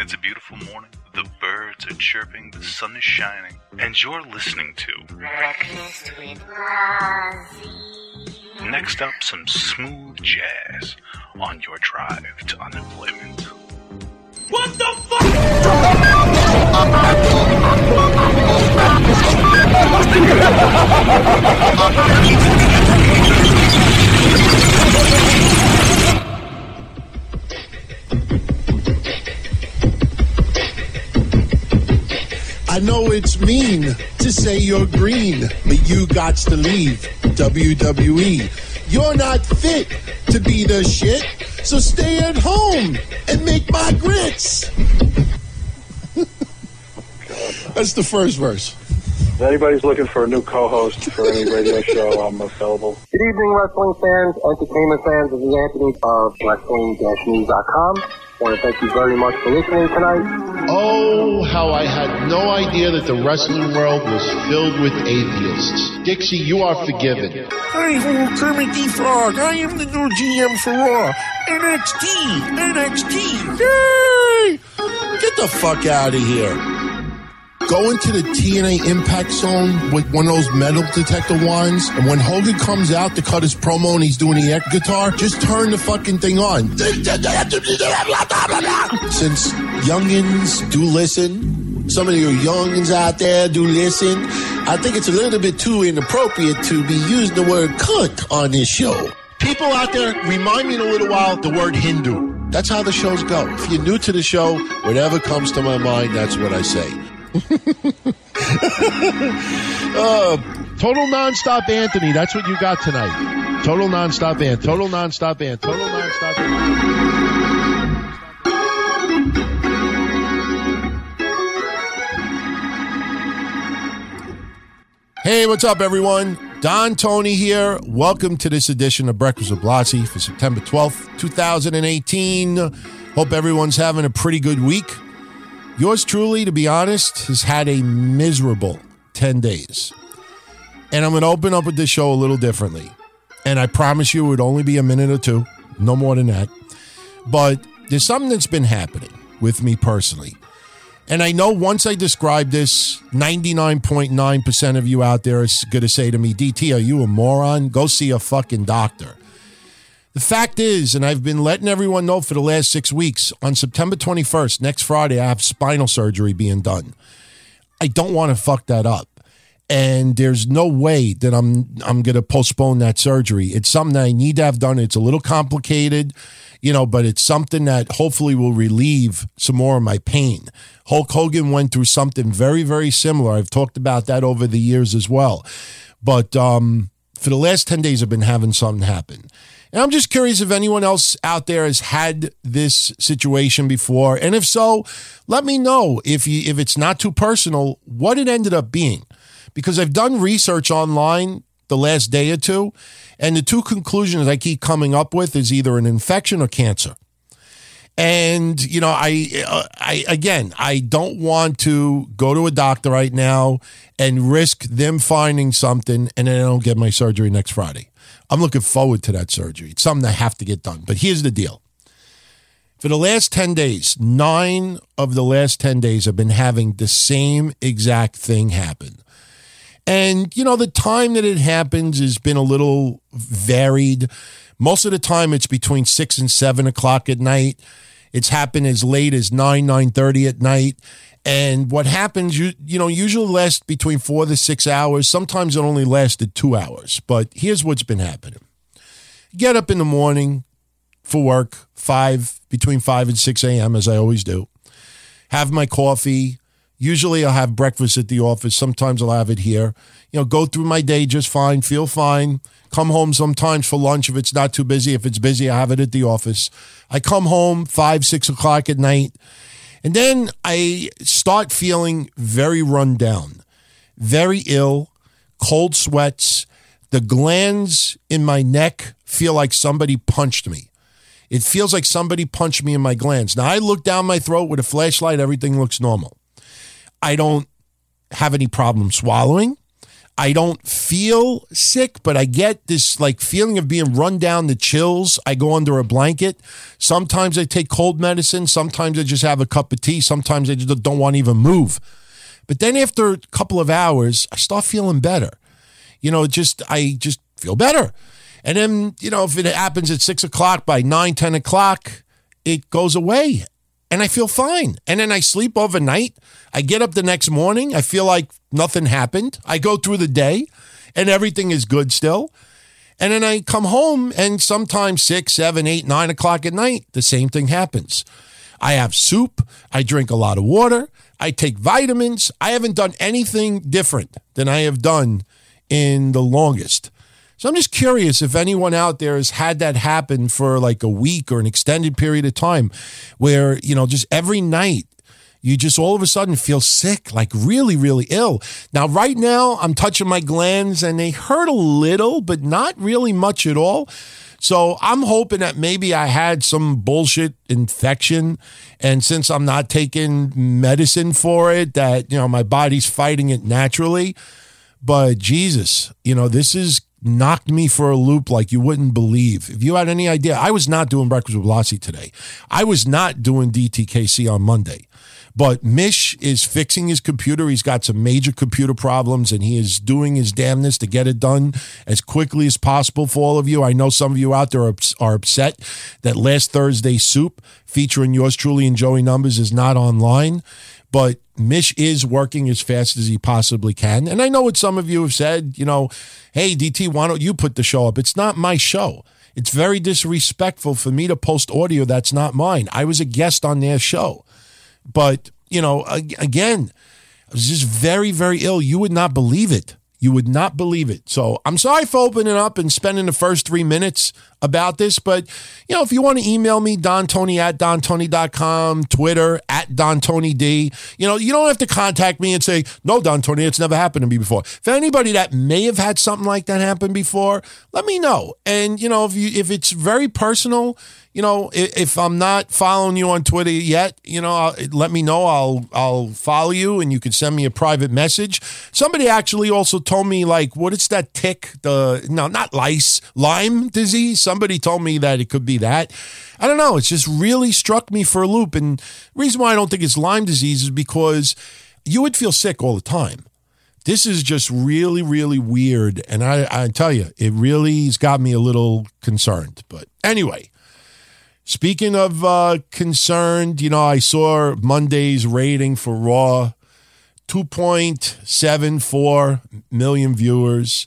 It's a beautiful morning. The birds are chirping, the sun is shining, and you're listening to Breakfast with Ozzy. Next Up Some Smooth Jazz on your drive to unemployment. What the fuck? I know it's mean to say you're green, but you got to leave WWE. You're not fit to be the shit, so stay at home and make my grits. That's the first verse. If anybody's looking for a new co-host for any radio show, I'm available. Good evening, wrestling fans, entertainment fans. This is Anthony of Wrestling-News.com. I want to thank you very much for listening tonight. Oh, how I had no idea that the wrestling world was filled with atheists. Dixie, you are forgiven. Hi, I'm Kermit the Frog. I am the new GM for Raw. NXT, NXT. Yay! Get the fuck out of here. Go into the TNA Impact Zone with one of those metal detector wands, and when Hogan comes out to cut his promo and he's doing the guitar, just turn the fucking thing on. Since youngins do listen, some of you youngins out there do listen, I think it's a little bit too inappropriate to be using the word cunt on this show. People out there, remind me in a little while the word Hindu. That's how the shows go. If you're new to the show, whatever comes to my mind, that's what I say. uh, total nonstop Anthony. That's what you got tonight. Total nonstop Anthony. Total nonstop Anthony. Total nonstop. Hey, what's up, everyone? Don Tony here. Welcome to this edition of Breakfast with Blasi for September 12th, 2018. Hope everyone's having a pretty good week. Yours truly, to be honest, has had a miserable 10 days. And I'm going to open up with this show a little differently. And I promise you it would only be a minute or two, no more than that. But there's something that's been happening with me personally. And I know once I describe this, 99.9% of you out there is going to say to me, DT, are you a moron? Go see a fucking doctor. The fact is, and I've been letting everyone know for the last six weeks, on September 21st, next Friday, I have spinal surgery being done. I don't want to fuck that up. And there's no way that I'm I'm gonna postpone that surgery. It's something that I need to have done. It's a little complicated, you know, but it's something that hopefully will relieve some more of my pain. Hulk Hogan went through something very, very similar. I've talked about that over the years as well. But um, for the last 10 days, I've been having something happen. And I'm just curious if anyone else out there has had this situation before. And if so, let me know if you if it's not too personal, what it ended up being. Because I've done research online the last day or two, and the two conclusions I keep coming up with is either an infection or cancer. And you know, I, uh, I again, I don't want to go to a doctor right now and risk them finding something, and then I don't get my surgery next Friday. I'm looking forward to that surgery. It's something I have to get done. But here's the deal. For the last 10 days, nine of the last 10 days, I've been having the same exact thing happen. And, you know, the time that it happens has been a little varied. Most of the time, it's between six and seven o'clock at night. It's happened as late as nine, nine thirty at night. And what happens, you you know, usually lasts between four to six hours. Sometimes it only lasted two hours. But here's what's been happening: get up in the morning for work, five between five and six a.m. as I always do. Have my coffee. Usually I'll have breakfast at the office. Sometimes I'll have it here. You know, go through my day just fine, feel fine. Come home sometimes for lunch if it's not too busy. If it's busy, I have it at the office. I come home five, six o'clock at night. And then I start feeling very run down, very ill, cold sweats. The glands in my neck feel like somebody punched me. It feels like somebody punched me in my glands. Now, I look down my throat with a flashlight, everything looks normal. I don't have any problem swallowing. I don't feel sick, but I get this like feeling of being run down, the chills. I go under a blanket. Sometimes I take cold medicine. Sometimes I just have a cup of tea. Sometimes I just don't want to even move. But then after a couple of hours, I start feeling better. You know, just I just feel better. And then, you know, if it happens at six o'clock by nine, 10 o'clock, it goes away and I feel fine. And then I sleep overnight. I get up the next morning. I feel like nothing happened. I go through the day and everything is good still. And then I come home and sometimes six, seven, eight, nine o'clock at night, the same thing happens. I have soup. I drink a lot of water. I take vitamins. I haven't done anything different than I have done in the longest. So I'm just curious if anyone out there has had that happen for like a week or an extended period of time where, you know, just every night you just all of a sudden feel sick, like really, really ill. Now, right now, I'm touching my glands and they hurt a little, but not really much at all. So I'm hoping that maybe I had some bullshit infection. And since I'm not taking medicine for it, that, you know, my body's fighting it naturally. But Jesus, you know, this is knocked me for a loop like you wouldn't believe. If you had any idea, I was not doing Breakfast with Blasi today. I was not doing DTKC on Monday. But Mish is fixing his computer. He's got some major computer problems and he is doing his damnness to get it done as quickly as possible for all of you. I know some of you out there are, are upset that last Thursday's soup featuring yours truly and Joey Numbers is not online. But Mish is working as fast as he possibly can. And I know what some of you have said, you know, hey, DT, why don't you put the show up? It's not my show. It's very disrespectful for me to post audio that's not mine. I was a guest on their show. But, you know, again, I was just very, very ill. You would not believe it. You would not believe it. So I'm sorry for opening up and spending the first three minutes about this. But, you know, if you want to email me, Don Tony at DonTony.com, Twitter at Don Tony D, you know, you don't have to contact me and say, no, Don Tony, it's never happened to me before. For anybody that may have had something like that happen before, let me know. And, you know, if you if it's very personal, you know, if I'm not following you on Twitter yet, you know, let me know. I'll I'll follow you, and you can send me a private message. Somebody actually also told me like, what is that tick? The no, not lice, Lyme disease. Somebody told me that it could be that. I don't know. It's just really struck me for a loop. And the reason why I don't think it's Lyme disease is because you would feel sick all the time. This is just really, really weird. And I, I tell you, it really has got me a little concerned. But anyway, Speaking of uh, concerned, you know, I saw Monday's rating for Raw 2.74 million viewers.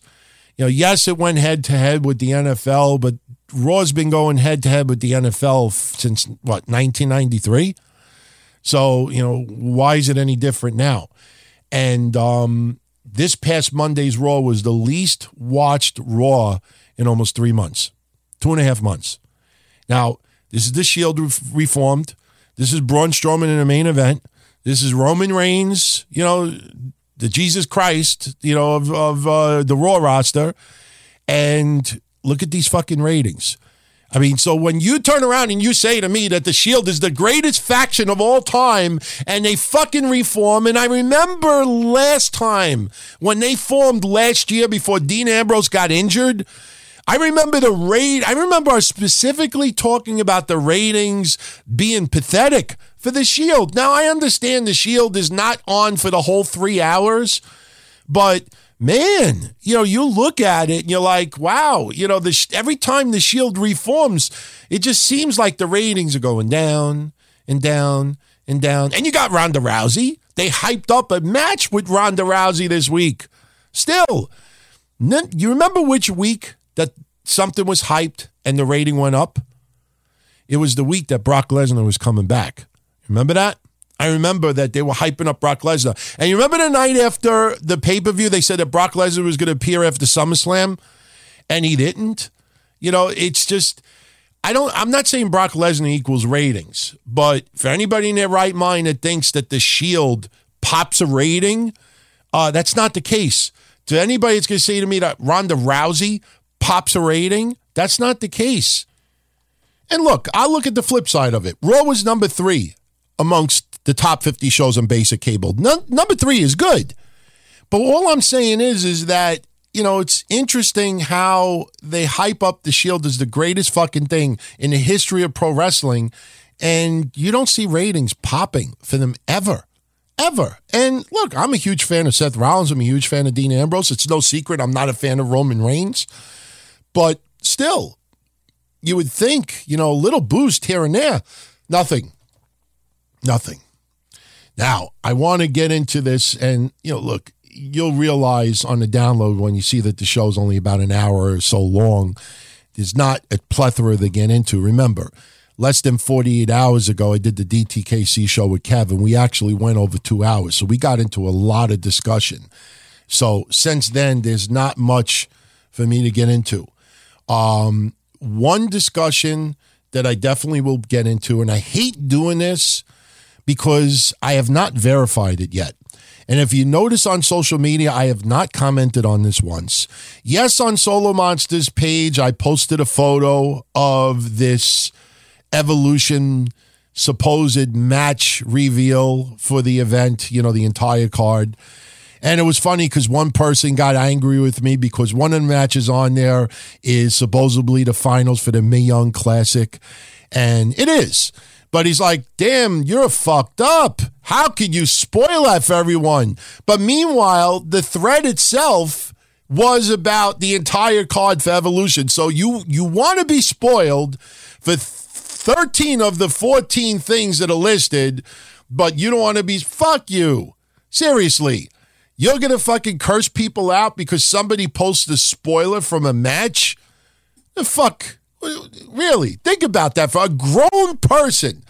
You know, yes, it went head to head with the NFL, but Raw's been going head to head with the NFL since what, 1993? So, you know, why is it any different now? And um, this past Monday's Raw was the least watched Raw in almost three months, two and a half months. Now, this is the Shield reformed. This is Braun Strowman in the main event. This is Roman Reigns, you know, the Jesus Christ, you know, of, of uh, the Raw roster. And look at these fucking ratings. I mean, so when you turn around and you say to me that the Shield is the greatest faction of all time and they fucking reform, and I remember last time when they formed last year before Dean Ambrose got injured, I remember the rate. I remember specifically talking about the ratings being pathetic for the Shield. Now I understand the Shield is not on for the whole three hours, but man, you know, you look at it and you're like, wow, you know, the, every time the Shield reforms, it just seems like the ratings are going down and down and down. And you got Ronda Rousey. They hyped up a match with Ronda Rousey this week. Still, you remember which week that something was hyped and the rating went up? It was the week that Brock Lesnar was coming back. Remember that? I remember that they were hyping up Brock Lesnar. And you remember the night after the pay per view, they said that Brock Lesnar was going to appear after SummerSlam, and he didn't. You know, it's just. I don't. I'm not saying Brock Lesnar equals ratings, but for anybody in their right mind that thinks that the Shield pops a rating, uh, that's not the case. To anybody that's going to say to me that Ronda Rousey pops a rating. That's not the case. And look, I'll look at the flip side of it. Raw was number three amongst the top 50 shows on basic cable. number three is good. But all I'm saying is, is that you know, it's interesting how they hype up the Shield as the greatest fucking thing in the history of pro wrestling, and you don't see ratings popping for them ever. Ever. And look, I'm a huge fan of Seth Rollins. I'm a huge fan of Dean Ambrose. It's no secret I'm not a fan of Roman Reigns. But still, you would think, you know, a little boost here and there. Nothing. Nothing. Now, I want to get into this and, you know, look, you'll realize on the download when you see that the show's only about an hour or so long, there's not a plethora to get into. Remember, less than 48 hours ago, I did the DTKC show with Kevin. We actually went over two hours. So we got into a lot of discussion. So since then, there's not much for me to get into. Um, one discussion that I definitely will get into, and I hate doing this because I have not verified it yet. And if you notice on social media, I have not commented on this once. Yes, on Solo Monsters page, I posted a photo of this evolution supposed match reveal for the event, you know, the entire card. And it was funny because one person got angry with me because one of the matches on there is supposedly the finals for the Mae Young Classic. And it is. But he's like, damn, you're fucked up. How could you spoil that for everyone? But meanwhile, the thread itself was about the entire card for Evolution. So you you want to be spoiled for 13 of the 14 things that are listed, but you don't want to be fuck you. Seriously. You're going to fucking curse people out because somebody posts a spoiler from a match? The fuck? Really? Think about that for a grown person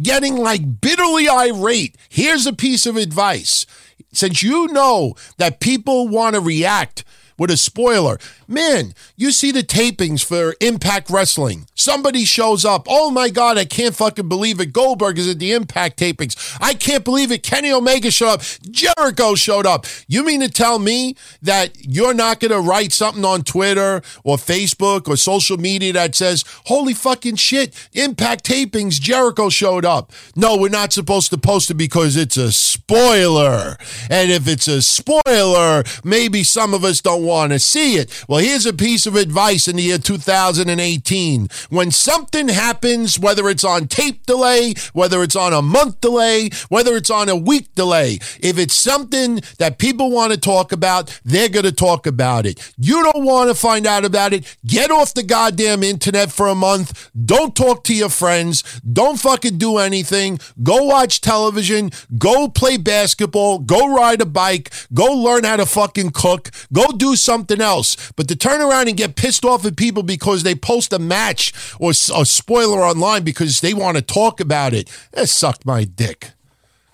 getting like bitterly irate. Here's a piece of advice. Since you know that people want to react with a spoiler. Man, you see the tapings for Impact Wrestling. Somebody shows up. Oh my God, I can't fucking believe it. Goldberg is at the Impact tapings. I can't believe it. Kenny Omega showed up. Jericho showed up. You mean to tell me that you're not going to write something on Twitter or Facebook or social media that says, holy fucking shit, Impact tapings, Jericho showed up? No, we're not supposed to post it because it's a spoiler. And if it's a spoiler, maybe some of us don't want to see it. Well, here's a piece of advice in the year 2018. When something happens, whether it's on tape delay, whether it's on a month delay, whether it's on a week delay, if it's something that people want to talk about, they're going to talk about it. You don't want to find out about it. Get off the goddamn internet for a month. Don't talk to your friends. Don't fucking do anything. Go watch television. Go play basketball. Go ride a bike. Go learn how to fucking cook. Go do something else. But to turn around and get pissed off at people because they post a match or a spoiler online because they want to talk about it, that sucked my dick.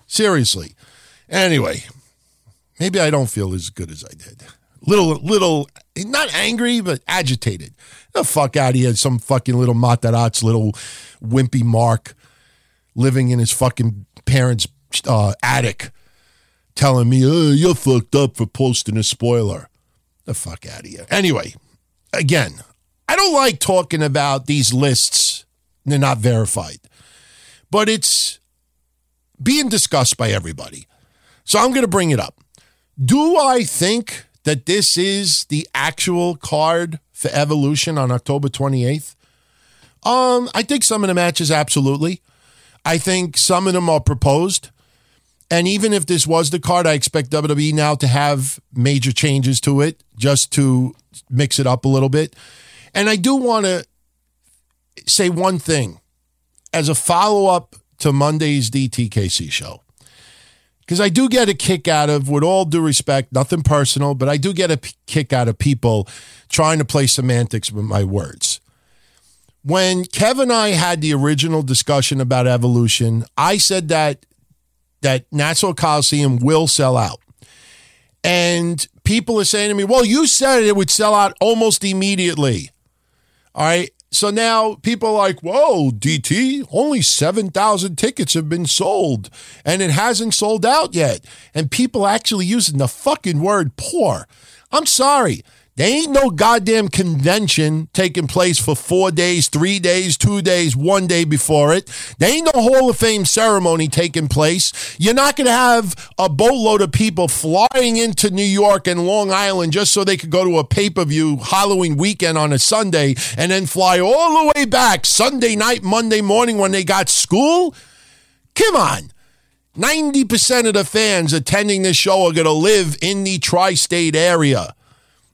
Seriously. Anyway, maybe I don't feel as good as I did. Little, little, not angry, but agitated. The fuck out of here. Some fucking little Matarraz's little wimpy Mark living in his fucking parents' uh, attic telling me, oh, you're fucked up for posting a spoiler. The fuck out of you. Anyway, again, I don't like talking about these lists. They're not verified, but it's being discussed by everybody. So I'm going to bring it up. Do I think that this is the actual card for Evolution on October 28th? Um, I think some of the matches absolutely. I think some of them are proposed. And even if this was the card, I expect WWE now to have major changes to it just to mix it up a little bit. And I do want to say one thing as a follow up to Monday's DTKC show. Because I do get a kick out of, with all due respect, nothing personal, but I do get a p- kick out of people trying to play semantics with my words. When Kevin and I had the original discussion about evolution, I said that that Nassau Coliseum will sell out. And people are saying to me, well, you said it would sell out almost immediately. All right. So now people are like, whoa, DT, only 7,000 tickets have been sold and it hasn't sold out yet. And people actually using the fucking word poor. I'm sorry. There ain't no goddamn convention taking place for four days, three days, two days, one day before it. There ain't no Hall of Fame ceremony taking place. You're not going to have a boatload of people flying into New York and Long Island just so they could go to a pay per view Halloween weekend on a Sunday and then fly all the way back Sunday night, Monday morning when they got school. Come on. 90% of the fans attending this show are going to live in the tri state area.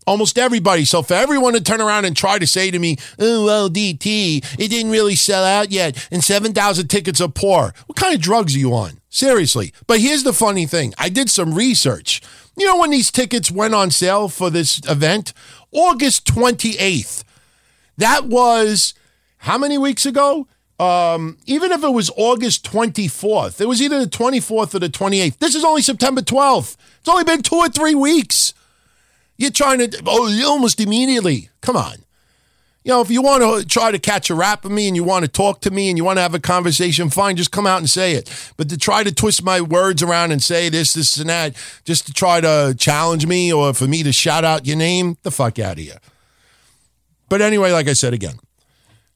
Almost everybody. So for everyone to turn around and try to say to me, oh, well, DT, it didn't really sell out yet, and 7,000 tickets are poor. What kind of drugs are you on? Seriously. But here's the funny thing I did some research. You know when these tickets went on sale for this event? August 28th. That was how many weeks ago? Um, even if it was August 24th, it was either the 24th or the 28th. This is only September 12th. It's only been two or three weeks. You're trying to, oh, almost immediately. Come on. You know, if you want to try to catch a rap of me and you want to talk to me and you want to have a conversation, fine, just come out and say it. But to try to twist my words around and say this, this, and that, just to try to challenge me or for me to shout out your name, the fuck out of here. But anyway, like I said again,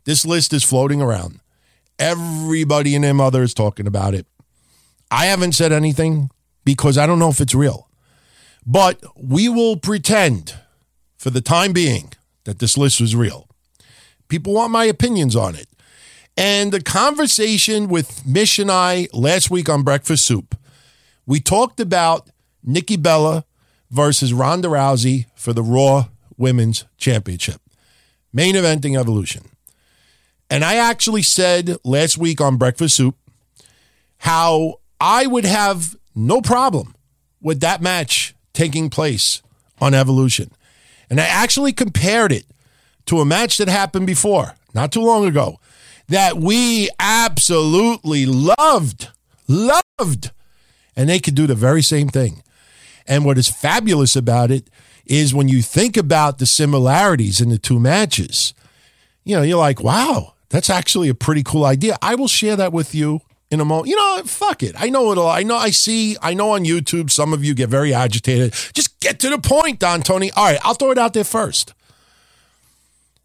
this list is floating around. Everybody and their mother is talking about it. I haven't said anything because I don't know if it's real. But we will pretend for the time being that this list was real. People want my opinions on it. And the conversation with Mish and I last week on Breakfast Soup, we talked about Nikki Bella versus Ronda Rousey for the Raw Women's Championship, main eventing Evolution. And I actually said last week on Breakfast Soup how I would have no problem with that match taking place on Evolution. And I actually compared it to a match that happened before, not too long ago, that we absolutely loved, loved. And they could do the very same thing. And what is fabulous about it is when you think about the similarities in the two matches, you know, you're like, wow, that's actually a pretty cool idea. I will share that with you in a moment. You know, fuck it. I know it'll. I know. I see. I know on YouTube some of you get very agitated. Just get to the point, Don Tony. All right, I'll throw it out there first.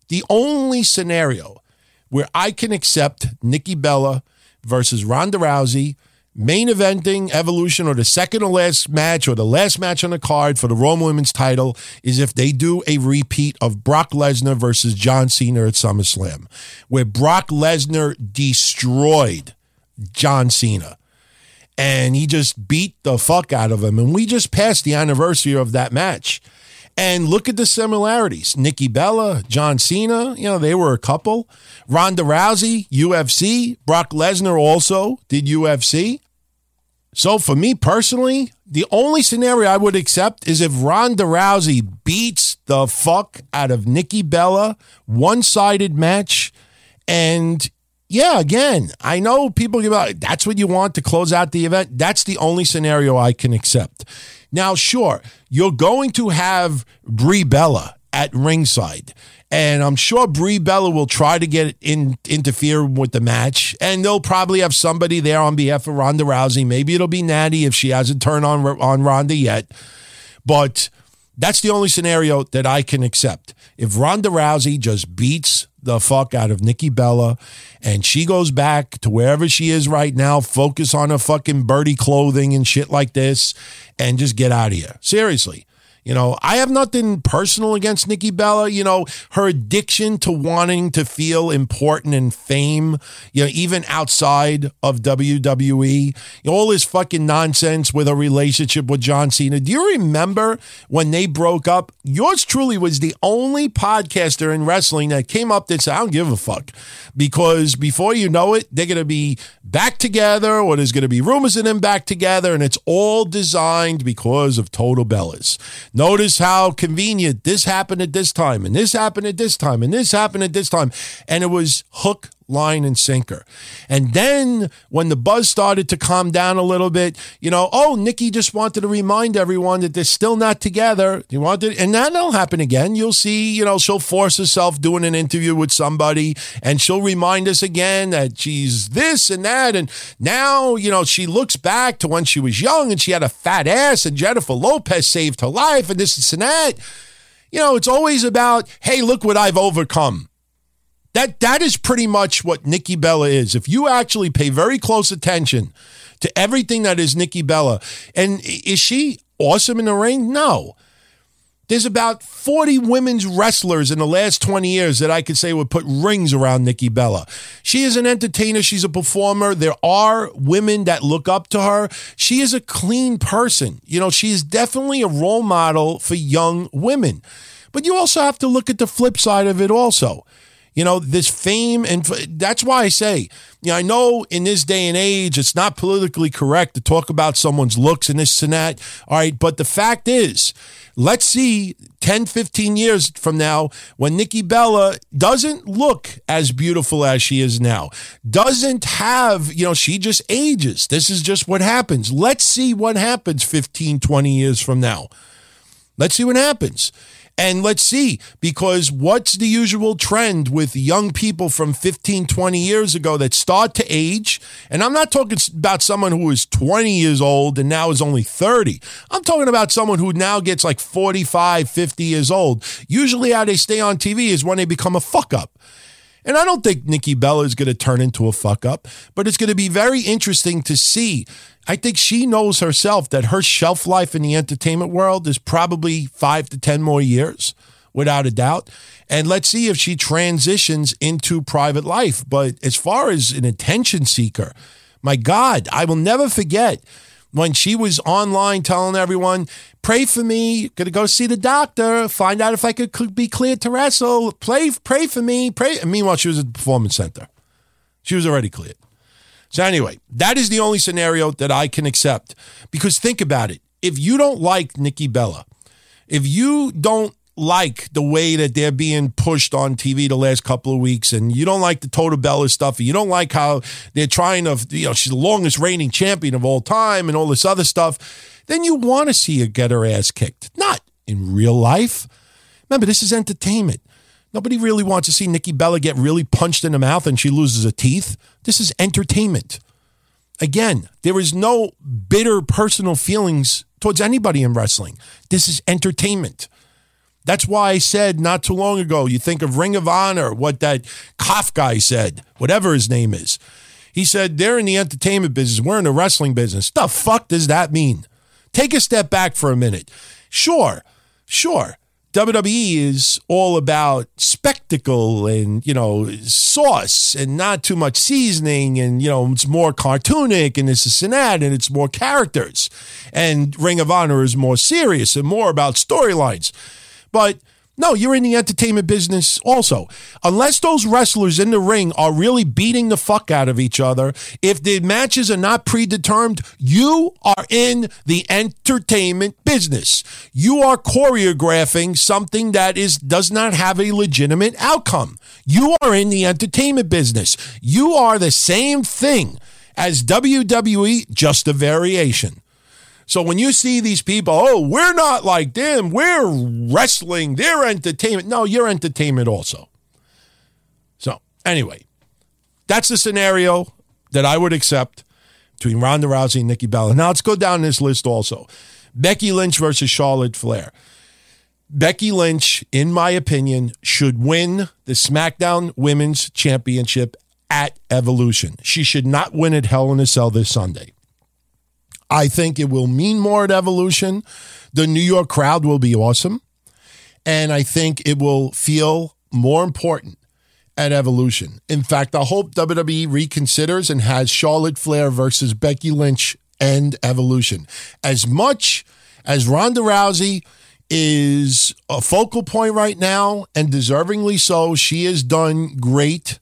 The only scenario where I can accept Nikki Bella versus Ronda Rousey main eventing Evolution or the second or last match or the last match on the card for the Raw Women's title is if they do a repeat of Brock Lesnar versus John Cena at SummerSlam, where Brock Lesnar destroyed John Cena. And he just beat the fuck out of him. And we just passed the anniversary of that match. And look at the similarities. Nikki Bella, John Cena, you know, they were a couple. Ronda Rousey, UFC. Brock Lesnar also did UFC. So for me personally, the only scenario I would accept is if Ronda Rousey beats the fuck out of Nikki Bella, one sided match. And yeah, again, I know people give out that's what you want to close out the event. That's the only scenario I can accept. Now, sure, you're going to have Brie Bella at ringside. And I'm sure Brie Bella will try to get in interfere with the match, and they'll probably have somebody there on behalf of Ronda Rousey. Maybe it'll be Natty if she hasn't turned on on Ronda yet. But that's the only scenario that I can accept. If Ronda Rousey just beats the fuck out of Nikki Bella and she goes back to wherever she is right now, focus on her fucking birdie clothing and shit like this, and just get out of here. Seriously. You know, I have nothing personal against Nikki Bella. You know, her addiction to wanting to feel important and fame, you know, even outside of WWE, all this fucking nonsense with a relationship with John Cena. Do you remember when they broke up? Yours truly was the only podcaster in wrestling that came up that said, I don't give a fuck. Because before you know it, they're going to be back together or there's going to be rumors of them back together. And it's all designed because of Total Bellas. Notice how convenient this happened at this time, and this happened at this time, and this happened at this time. And it was hook, line, and sinker. And then when the buzz started to calm down a little bit, you know, oh, Nikki just wanted to remind everyone that they're still not together. You wanted, and that'll happen again. You'll see, you know, she'll force herself doing an interview with somebody, and she'll remind us again that she's this and that. And now, you know, she looks back to when she was young and she had a fat ass, and Jennifer Lopez saved her life, and this and that. you know, it's always about, hey, look what I've overcome. That that is pretty much what Nikki Bella is. If you actually pay very close attention to everything that is Nikki Bella, and is she awesome in the ring? No. There's about 40 women's wrestlers in the last 20 years that I could say would put rings around Nikki Bella. She is an entertainer, she's a performer. There are women that look up to her. She is a clean person. You know, she is definitely a role model for young women. But you also have to look at the flip side of it also. You know, this fame, and that's why I say, you know, I know in this day and age, it's not politically correct to talk about someone's looks and this and that. All right. But the fact is, let's see 10, 15 years from now when Nikki Bella doesn't look as beautiful as she is now, doesn't have, you know, she just ages. This is just what happens. Let's see what happens 15, 20 years from now. Let's see what happens. And let's see, because what's the usual trend with young people from 15, 20 years ago that start to age? And I'm not talking about someone who is 20 years old and now is only 30. I'm talking about someone who now gets like 45, 50 years old. Usually, how they stay on TV is when they become a fuck up. And I don't think Nikki Bella is going to turn into a fuck up, but it's going to be very interesting to see. I think she knows herself that her shelf life in the entertainment world is probably five to 10 more years, without a doubt. And let's see if she transitions into private life. But as far as an attention seeker, my God, I will never forget when she was online telling everyone, pray for me, gonna go see the doctor, find out if I could be cleared to wrestle, pray, pray for me, pray. And meanwhile, she was at the performance center. She was already cleared. So anyway, that is the only scenario that I can accept. Because think about it. If you don't like Nikki Bella, if you don't like the way that they're being pushed on TV the last couple of weeks, and you don't like the Tota Bella stuff, and you don't like how they're trying to, you know, she's the longest reigning champion of all time and all this other stuff, then you want to see her get her ass kicked. Not in real life. Remember, this is entertainment. Nobody really wants to see Nikki Bella get really punched in the mouth and she loses her teeth. This is entertainment. Again, there is no bitter personal feelings towards anybody in wrestling. This is entertainment. That's why I said not too long ago, you think of Ring of Honor, what that Koff guy said, whatever his name is. He said, they're in the entertainment business, we're in the wrestling business. The fuck does that mean? Take a step back for a minute. Sure, sure. WWE is all about spectacle and, you know, sauce and not too much seasoning and, you know, it's more cartoonic and this is and that and it's more characters. And Ring of Honor is more serious and more about storylines. But no, you're in the entertainment business also. Unless those wrestlers in the ring are really beating the fuck out of each other, if the matches are not predetermined, you are in the entertainment business. You are choreographing something that is does not have a legitimate outcome. You are in the entertainment business. You are the same thing as WWE, just a variation. So when you see these people, oh, we're not like them, we're wrestling, they're entertainment. No, you're entertainment also. So anyway, that's the scenario that I would accept between Ronda Rousey and Nikki Bella. Now let's go down this list also. Becky Lynch versus Charlotte Flair. Becky Lynch, in my opinion, should win the SmackDown Women's Championship at Evolution. She should not win at Hell in a Cell this Sunday. I think it will mean more at Evolution. The New York crowd will be awesome. And I think it will feel more important at Evolution. In fact, I hope WWE reconsiders and has Charlotte Flair versus Becky Lynch and Evolution. As much as Ronda Rousey is a focal point right now, and deservingly so, she has done great.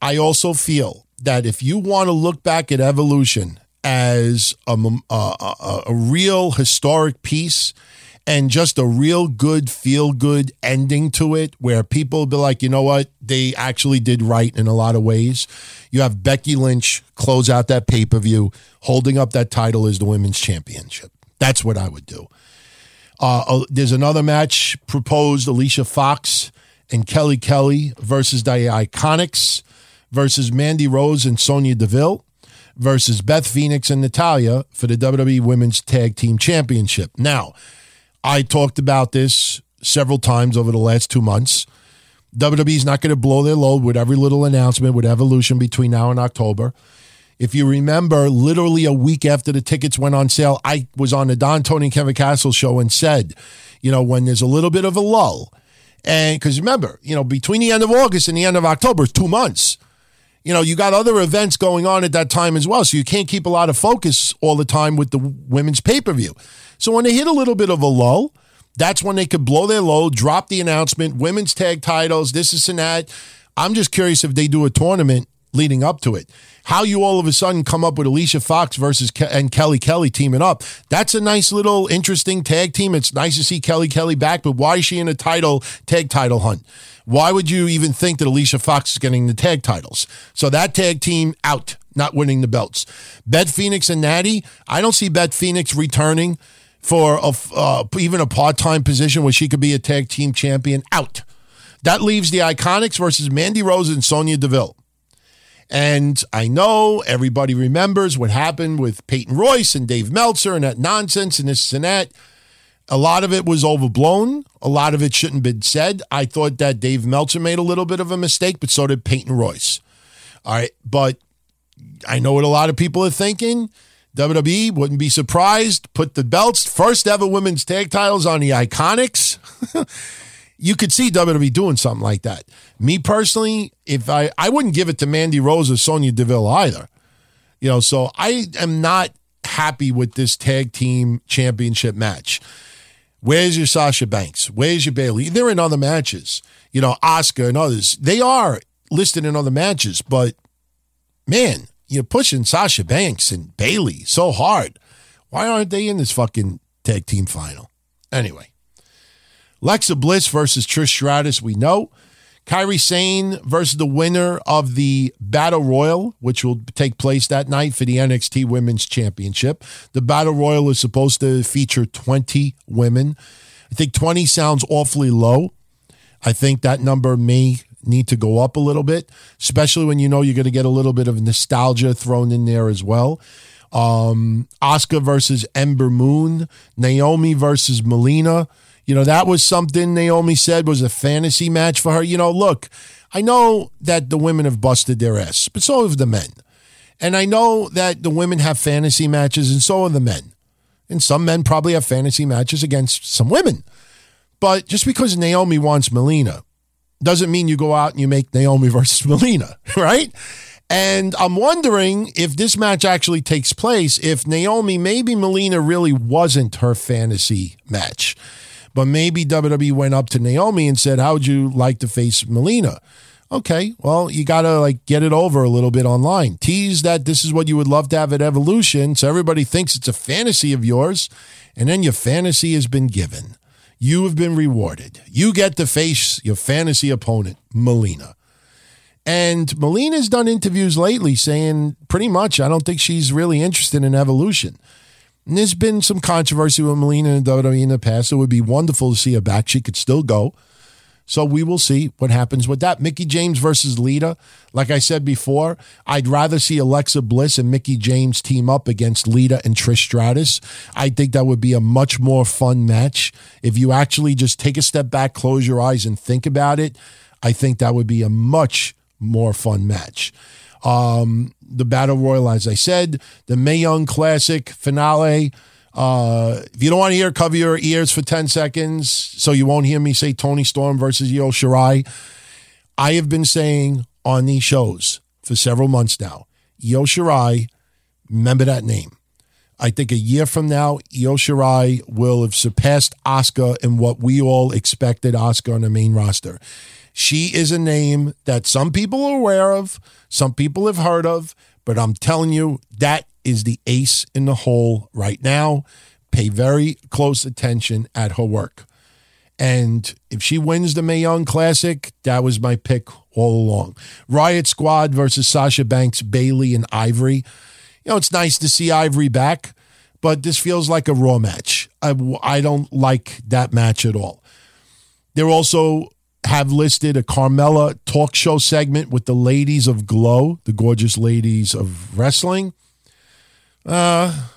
I also feel that if you want to look back at Evolution as a, a, a, real historic piece and just a real good feel good ending to it where people be like, you know what, they actually did right in a lot of ways. You have Becky Lynch close out that pay per view, holding up that title as the women's championship. That's what I would do. Uh, uh, there's another match proposed: Alicia Fox and Kelly Kelly versus the Iconics versus Mandy Rose and Sonya Deville versus Beth Phoenix and Natalya for the WWE Women's Tag Team Championship. Now, I talked about this several times over the last two months. WWE's not going to blow their load with every little announcement with Evolution between now and October. If you remember, literally a week after the tickets went on sale, I was on the Don Tony and Kevin Castle show and said, you know, when there's a little bit of a lull, and because remember, you know, between the end of August and the end of October is two months. You know, you got other events going on at that time as well. So you can't keep a lot of focus all the time with the women's pay per view. So when they hit a little bit of a lull, that's when they could blow their load, drop the announcement, women's tag titles, this, is and that. I'm just curious if they do a tournament leading up to it. How you all of a sudden come up with Alicia Fox versus Ke- and Kelly Kelly teaming up. That's a nice little interesting tag team. It's nice to see Kelly Kelly back, but why is she in a title tag title hunt? Why would you even think that Alicia Fox is getting the tag titles? So that tag team out, not winning the belts. Beth Phoenix and Natty, I don't see Beth Phoenix returning for a, uh, even a part-time position where she could be a tag team champion out. That leaves the Iconics versus Mandy Rose and Sonya Deville. And I know everybody remembers what happened with Peyton Royce and Dave Meltzer and that nonsense and this and that. A lot of it was overblown. A lot of it shouldn't have been said. I thought that Dave Meltzer made a little bit of a mistake, but so did Peyton Royce. All right. But I know what a lot of people are thinking. WWE wouldn't be surprised. Put the belts, first ever women's tag titles on the Iconics. you could see WWE doing something like that. Me personally, if I I wouldn't give it to Mandy Rose or Sonya Deville either. You know, so I am not happy with this tag team championship match. Where's your Sasha Banks? Where's your Bayley? They're in other matches. You know, Asuka and others. They are listed in other matches, but man, you're pushing Sasha Banks and Bayley so hard. Why aren't they in this fucking tag team final? Anyway, Lexa Bliss versus Trish Stratus, we know. Kairi Sane versus the winner of the Battle Royal, which will take place that night for the NXT Women's Championship. The Battle Royal is supposed to feature 20 women. I think 20 sounds awfully low. I think that number may need to go up a little bit, especially when you know you're going to get a little bit of nostalgia thrown in there as well. Um, Asuka versus Ember Moon, Naomi versus Melina. You know, that was something Naomi said was a fantasy match for her. You know, look, I know that the women have busted their ass, but so have the men. And I know that the women have fantasy matches, and so have the men. And some men probably have fantasy matches against some women. But just because Naomi wants Melina doesn't mean you go out and you make Naomi versus Melina, right? And I'm wondering if this match actually takes place, if Naomi, maybe Melina really wasn't her fantasy match. But maybe WWE went up to Naomi and said, How would you like to face Melina? Okay, well, you got to like get it over a little bit online. Tease that this is what you would love to have at Evolution. So everybody thinks it's a fantasy of yours. And then your fantasy has been given. You have been rewarded. You get to face your fantasy opponent, Melina. And Melina's done interviews lately saying pretty much, I don't think she's really interested in evolution. And there's been some controversy with Melina and WWE in the past. It would be wonderful to see her back. She could still go. So we will see what happens with that. Mickie James versus Lita. Like I said before, I'd rather see Alexa Bliss and Mickie James team up against Lita and Trish Stratus. I think that would be a much more fun match. If you actually just take a step back, close your eyes, and think about it, I think that would be a much more fun match. Um, the Battle Royal, as I said, the Mae Young Classic finale. Uh, if you don't want to hear, cover your ears for 10 seconds so you won't hear me say Toni Storm versus Io Shirai. I have been saying on these shows for several months now, Io Shirai, remember that name. I think a year from now, Io Shirai will have surpassed Asuka in what we all expected Asuka on the main roster. She is a name that some people are aware of, some people have heard of, but I'm telling you, that is the ace in the hole right now. Pay very close attention at her work. And if she wins the Mae Young Classic, that was my pick all along. Riot Squad versus Sasha Banks, Bayley, and Ivory. You know, it's nice to see Ivory back, but this feels like a Raw match. I, I don't like that match at all. They're also have listed a Carmella talk show segment with the ladies of Glow, the gorgeous ladies of wrestling. Uh,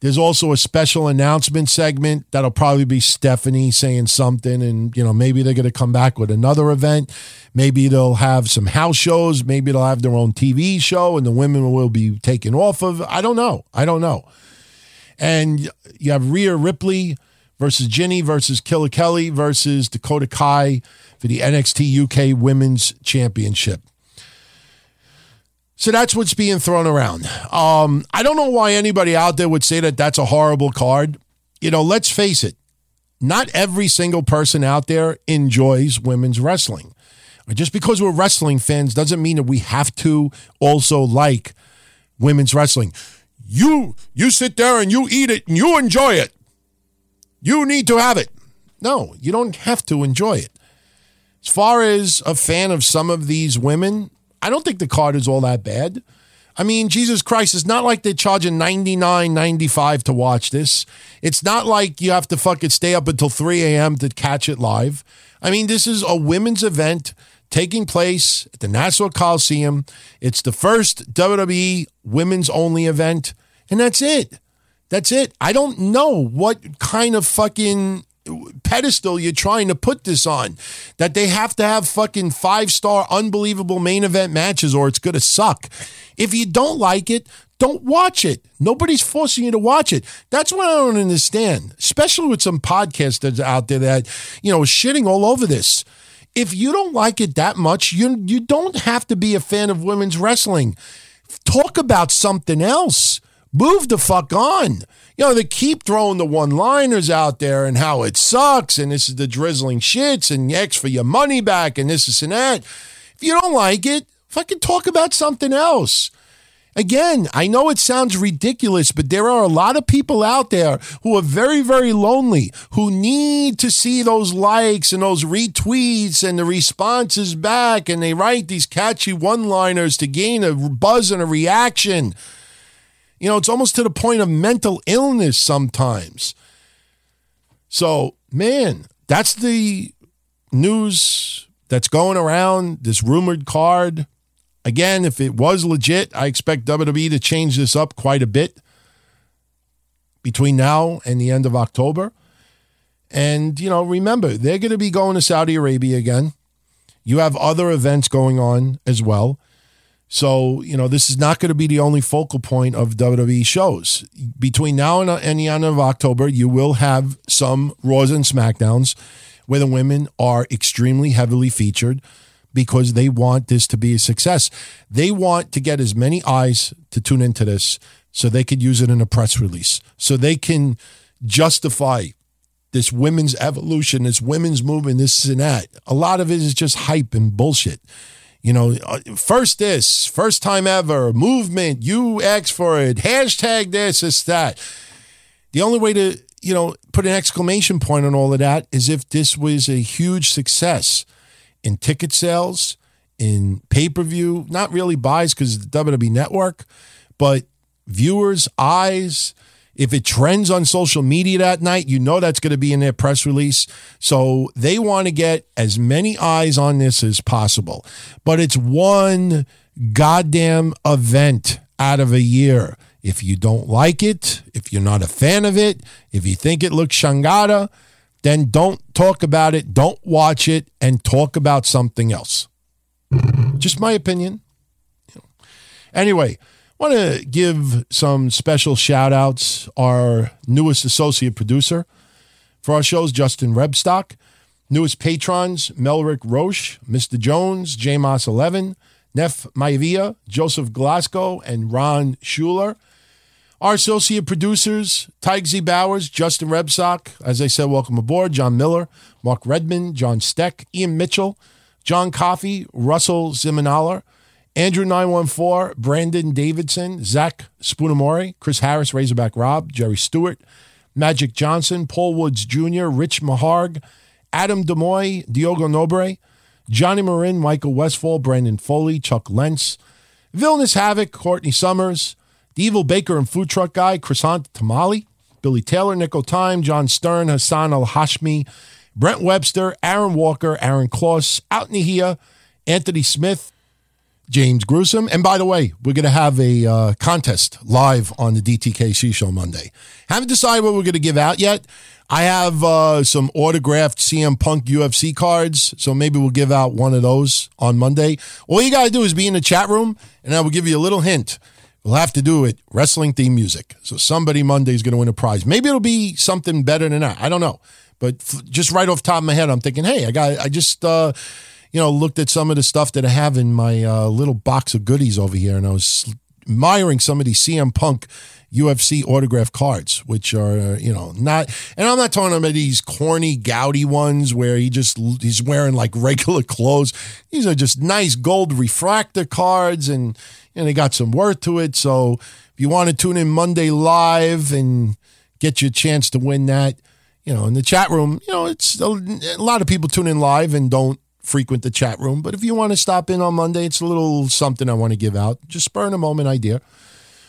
There's also a special announcement segment that'll probably be Stephanie saying something, and you know maybe they're going to come back with another event. Maybe they'll have some house shows. Maybe they'll have their own TV show, and the women will be taken off of. I don't know. I don't know. And you have Rhea Ripley versus Jinny versus Killer Kelly versus Dakota Kai for the NXT UK Women's Championship. So that's what's being thrown around. Um, I don't know why anybody out there would say that that's a horrible card. You know, let's face it, not every single person out there enjoys women's wrestling. Just because we're wrestling fans doesn't mean that we have to also like women's wrestling. You you sit there and you eat it and you enjoy it. You need to have it. No, you don't have to enjoy it. As far as a fan of some of these women, I don't think the card is all that bad. I mean, Jesus Christ, it's not like they're charging 99 95 to watch this. It's not like you have to fucking stay up until 3 a.m. to catch it live. I mean, this is a women's event taking place at the Nassau Coliseum. It's the first WWE women's only event, and that's it. That's it. I don't know what kind of fucking pedestal you're trying to put this on. That they have to have fucking five star, unbelievable main event matches or it's going to suck. If you don't like it, don't watch it. Nobody's forcing you to watch it. That's what I don't understand, especially with some podcasters out there that, you know, shitting all over this. If you don't like it that much, you you don't have to be a fan of women's wrestling. Talk about something else. Move the fuck on you know, they keep throwing the one liners out there and how it sucks and this is the drizzling shits and X for your money back and this, is and that. If you don't like it, fucking talk about something else. Again, I know it sounds ridiculous, but there are a lot of people out there who are very, very lonely, who need to see those likes and those retweets and the responses back, and they write these catchy one liners to gain a buzz and a reaction. You know, it's almost to the point of mental illness sometimes. So, man, that's the news that's going around this rumored card. Again, if it was legit, I expect WWE to change this up quite a bit between now and the end of October. And, you know, remember, they're going to be going to Saudi Arabia again. You have other events going on as well. So, you know, this is not going to be the only focal point of WWE shows. Between now and, uh, and the end of October, you will have some Raws and SmackDowns where the women are extremely heavily featured because they want this to be a success. They want to get as many eyes to tune into this so they could use it in a press release, so they can justify this women's evolution, this women's movement, this and that. A lot of it is just hype and bullshit you know, uh, first this, first time ever, movement, you ask for it, hashtag this, this, that. The only way to, you know, put an exclamation point on all of that is if this was a huge success in ticket sales, in pay per view, not really buys because the WWE network, but viewers' eyes, if it trends on social media that night, you know that's going to be in their press release. So they want to get as many eyes on this as possible. But it's one goddamn event out of a year. If you don't like it, if you're not a fan of it, if you think it looks shangada, then don't talk about it, don't watch it, and talk about something else. Just my opinion. Anyway, want to give some special shout outs. Our newest associate producer for our shows, Justin Rebstock. Newest patrons, Melrick Roche, Mr. Jones, J Moss 11, Neff Maivia, Joseph Glasgow, and Ron Schuler. Our associate producers, Tygsy Bowers, Justin Rebstock, as I said, welcome aboard, John Miller, Mark Redmond, John Steck, Ian Mitchell, John Coffey, Russell Ziminaler, Andrew 914, Brandon Davidson, Zach Spunamori, Chris Harris, Razorback Rob, Jerry Stewart, Magic Johnson, Paul Woods Jr., Rich Maharg, Adam Demoy, Diogo Nobre, Johnny Marin, Michael Westfall, Brandon Foley, Chuck Lentz, Villainous Havoc, Courtney Summers, The Evil Baker and Food Truck Guy, Chrisant Tamale, Billy Taylor, Nickel Time, John Stern, Hassan Al Hashmi, Brent Webster, Aaron Walker, Aaron Kloss, Out Nihia, Anthony Smith, James Gruesome. And by the way, we're going to have a uh, contest live on the DTKC show Monday. Haven't decided what we're going to give out yet. I have uh, some autographed CM Punk UFC cards, so maybe we'll give out one of those on Monday. All you got to do is be in the chat room, and I will give you a little hint. We'll have to do it wrestling theme music. So somebody Monday is going to win a prize. Maybe it'll be something better than that. I don't know. But f- just right off the top of my head, I'm thinking, hey, I got, I just, uh, you know, looked at some of the stuff that I have in my uh, little box of goodies over here, and I was admiring some of these CM Punk UFC autograph cards, which are, you know, not, and I'm not talking about these corny, gouty ones where he just, he's wearing like regular clothes. These are just nice gold refractor cards and, and they got some worth to it. So if you want to tune in Monday live and get your chance to win that, you know, in the chat room, you know, it's a, a lot of people tune in live and don't frequent the chat room. But if you want to stop in on Monday, it's a little something I want to give out. Just spur in a moment idea.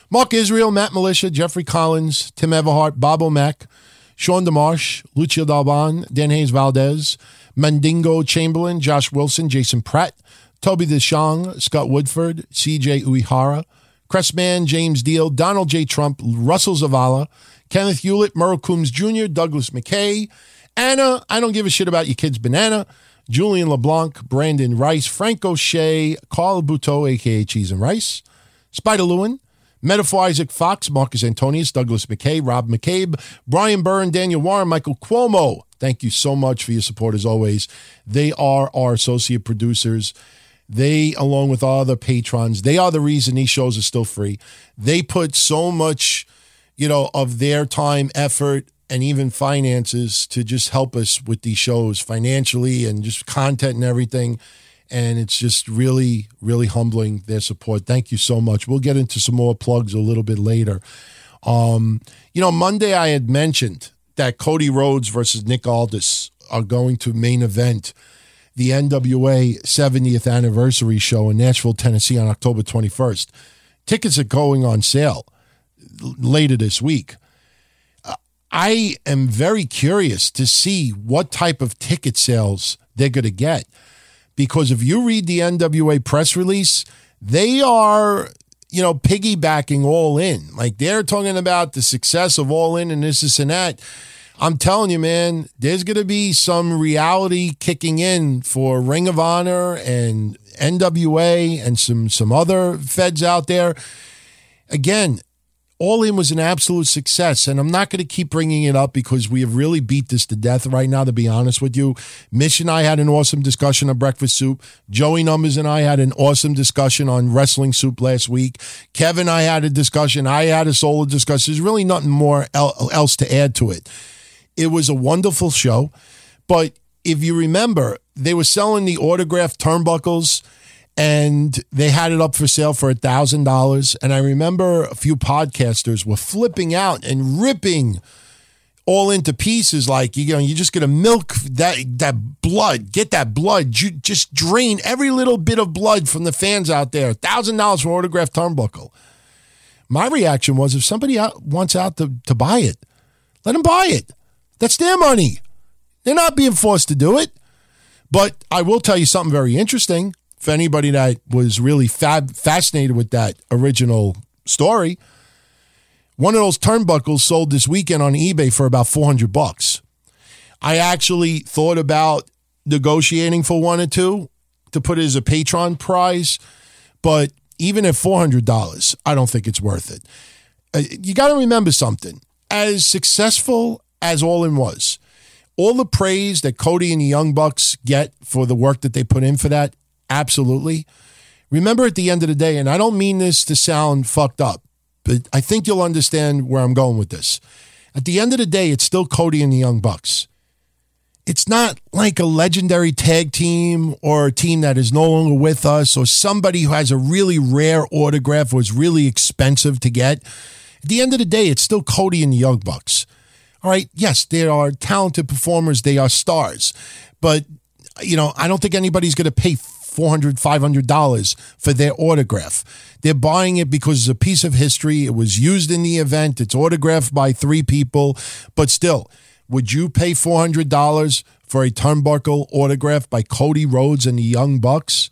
Mark Israel, Matt Militia, Jeffrey Collins, Tim Everhart, Bob O'Mac, Sean DeMarsh, Lucio Dalban, Dan Hayes Valdez, Mandingo Chamberlain, Josh Wilson, Jason Pratt, Toby DeShong, Scott Woodford, CJ Uihara, Cressman, James Deal, Donald J. Trump, Russell Zavala, Kenneth Hewlett, Merle Coombs Jr., Douglas McKay, Anna, I don't give a shit about your kid's banana, Julian LeBlanc, Brandon Rice, Frank O'Shea, Carl Buteau, aka Cheese and Rice, Spider Lewin, Metaphor Isaac Fox, Marcus Antonius, Douglas McKay, Rob McCabe, Brian Byrne, Daniel Warren, Michael Cuomo. Thank you so much for your support as always. They are our associate producers. They, along with all other patrons, they are the reason these shows are still free. They put so much, you know, of their time, effort, and even finances to just help us with these shows financially and just content and everything. And it's just really, really humbling their support. Thank you so much. We'll get into some more plugs a little bit later. Um, you know, Monday I had mentioned that Cody Rhodes versus Nick Aldis are going to main event the NWA 70th anniversary show in Nashville, Tennessee on October 21st. Tickets are going on sale later this week. I am very curious to see what type of ticket sales they're going to get. Because if you read the NWA press release, they are, you know, piggybacking all in. Like they're talking about the success of all in and this, this, and that. I'm telling you, man, there's going to be some reality kicking in for Ring of Honor and NWA and some some other feds out there. Again, all In was an absolute success. And I'm not going to keep bringing it up because we have really beat this to death right now, to be honest with you. Mitch and I had an awesome discussion on Breakfast Soup. Joey Numbers and I had an awesome discussion on Wrestling Soup last week. Kevin and I had a discussion. I had a solo discussion. There's really nothing more else to add to it. It was a wonderful show. But if you remember, they were selling the autographed turnbuckles and they had it up for sale for a thousand dollars. And I remember a few podcasters were flipping out and ripping all into pieces. Like you know, you just gonna milk that that blood, get that blood, you just drain every little bit of blood from the fans out there. Thousand dollars for autographed turnbuckle. My reaction was, if somebody out, wants out to, to buy it, let them buy it. That's their money. They're not being forced to do it. But I will tell you something very interesting for anybody that was really fab, fascinated with that original story, one of those turnbuckles sold this weekend on eBay for about 400 bucks. I actually thought about negotiating for one or two to put it as a Patreon prize, but even at $400, I don't think it's worth it. Uh, you got to remember something. As successful as All In was, all the praise that Cody and the Young Bucks get for the work that they put in for that Absolutely. Remember at the end of the day, and I don't mean this to sound fucked up, but I think you'll understand where I'm going with this. At the end of the day, it's still Cody and the Young Bucks. It's not like a legendary tag team or a team that is no longer with us or somebody who has a really rare autograph was really expensive to get. At the end of the day, it's still Cody and the Young Bucks. All right. Yes, they are talented performers. They are stars. But, you know, I don't think anybody's going to pay $400, $500 for their autograph. They're buying it because it's a piece of history. It was used in the event. It's autographed by three people. But still, would you pay $400 for a turnbuckle autograph by Cody Rhodes and the Young Bucks?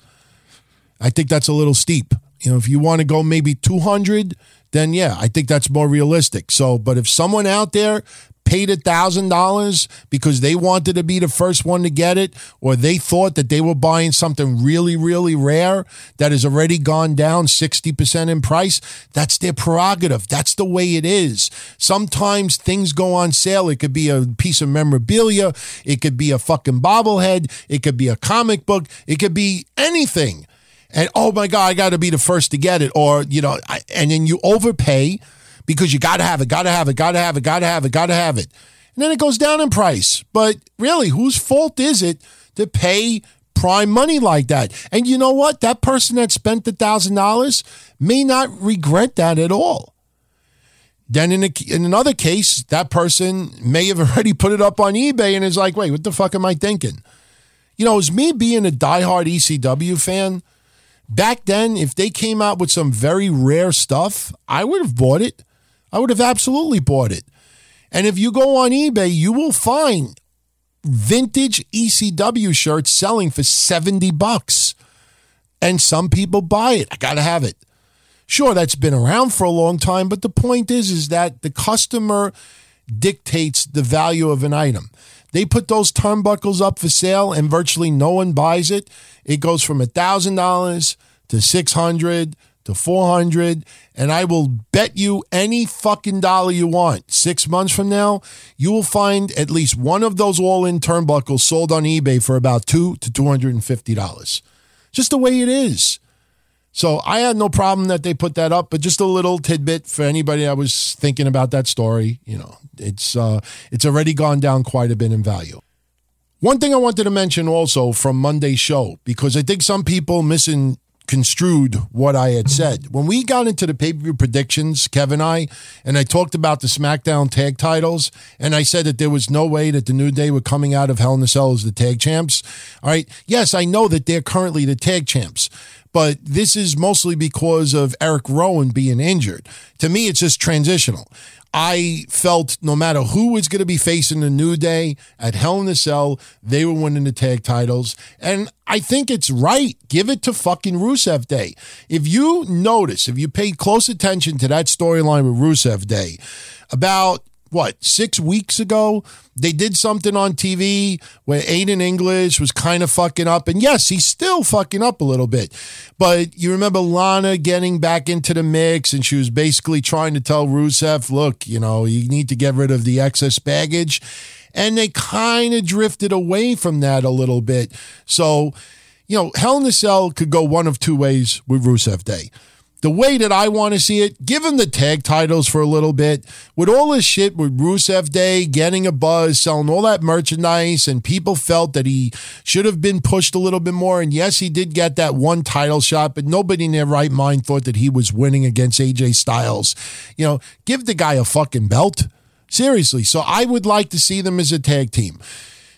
I think that's a little steep. You know, if you want to go maybe 200, then yeah, I think that's more realistic. So, but if someone out there paid a thousand dollars because they wanted to be the first one to get it, or they thought that they were buying something really, really rare that has already gone down 60% in price, that's their prerogative. That's the way it is. Sometimes things go on sale. It could be a piece of memorabilia, it could be a fucking bobblehead, it could be a comic book, it could be anything. And oh my God, I got to be the first to get it. Or, you know, I, and then you overpay because you got to have it, got to have it, got to have it, got to have it, got to have it. And then it goes down in price. But really, whose fault is it to pay prime money like that? And you know what? That person that spent the $1,000 may not regret that at all. Then in, a, in another case, that person may have already put it up on eBay and is like, wait, what the fuck am I thinking? You know, as me being a diehard ECW fan, back then, if they came out with some very rare stuff, I would have bought it. I would have absolutely bought it. And if you go on eBay, you will find vintage ECW shirts selling for 70 bucks. And some people buy it. I got to have it. Sure, that's been around for a long time, but the point is is that the customer dictates the value of an item. They put those turnbuckles up for sale and virtually no one buys it. It goes from $1,000 to 600 to 400 and I will bet you any fucking dollar you want. 6 months from now, you will find at least one of those all-in turnbuckles sold on eBay for about 2 to 250 dollars. Just the way it is. So I had no problem that they put that up, but just a little tidbit for anybody that was thinking about that story. You know, it's uh, it's already gone down quite a bit in value. One thing I wanted to mention also from Monday's show, because I think some people misconstrued what I had said. When we got into the pay per view predictions, Kevin and I, and I talked about the SmackDown tag titles, and I said that there was no way that the New Day were coming out of Hell in a Cell as the tag champs. All right. Yes, I know that they're currently the tag champs but this is mostly because of Eric Rowan being injured. To me, it's just transitional. I felt no matter who was going to be facing the New Day at Hell in a Cell, they were winning the tag titles. And I think it's right. Give it to fucking Rusev Day. If you notice, if you paid close attention to that storyline with Rusev Day, about what six weeks ago? They did something on tv where aiden english was kind of fucking up. And yes he's still fucking up a little bit. But you remember lana getting back into the mix and she was basically trying to tell rusev look you know you need to get rid of the excess baggage. And they kind of drifted away from that a little bit. So you know hell in a cell could go one of two ways with rusev day the way that I want to see it, give him the tag titles for a little bit. With all this shit with Rusev Day getting a buzz, selling all that merchandise, and people felt that he should have been pushed a little bit more. And yes, he did get that one title shot, but nobody in their right mind thought that he was winning against AJ Styles. You know, give the guy a fucking belt. Seriously. So I would like to see them as a tag team.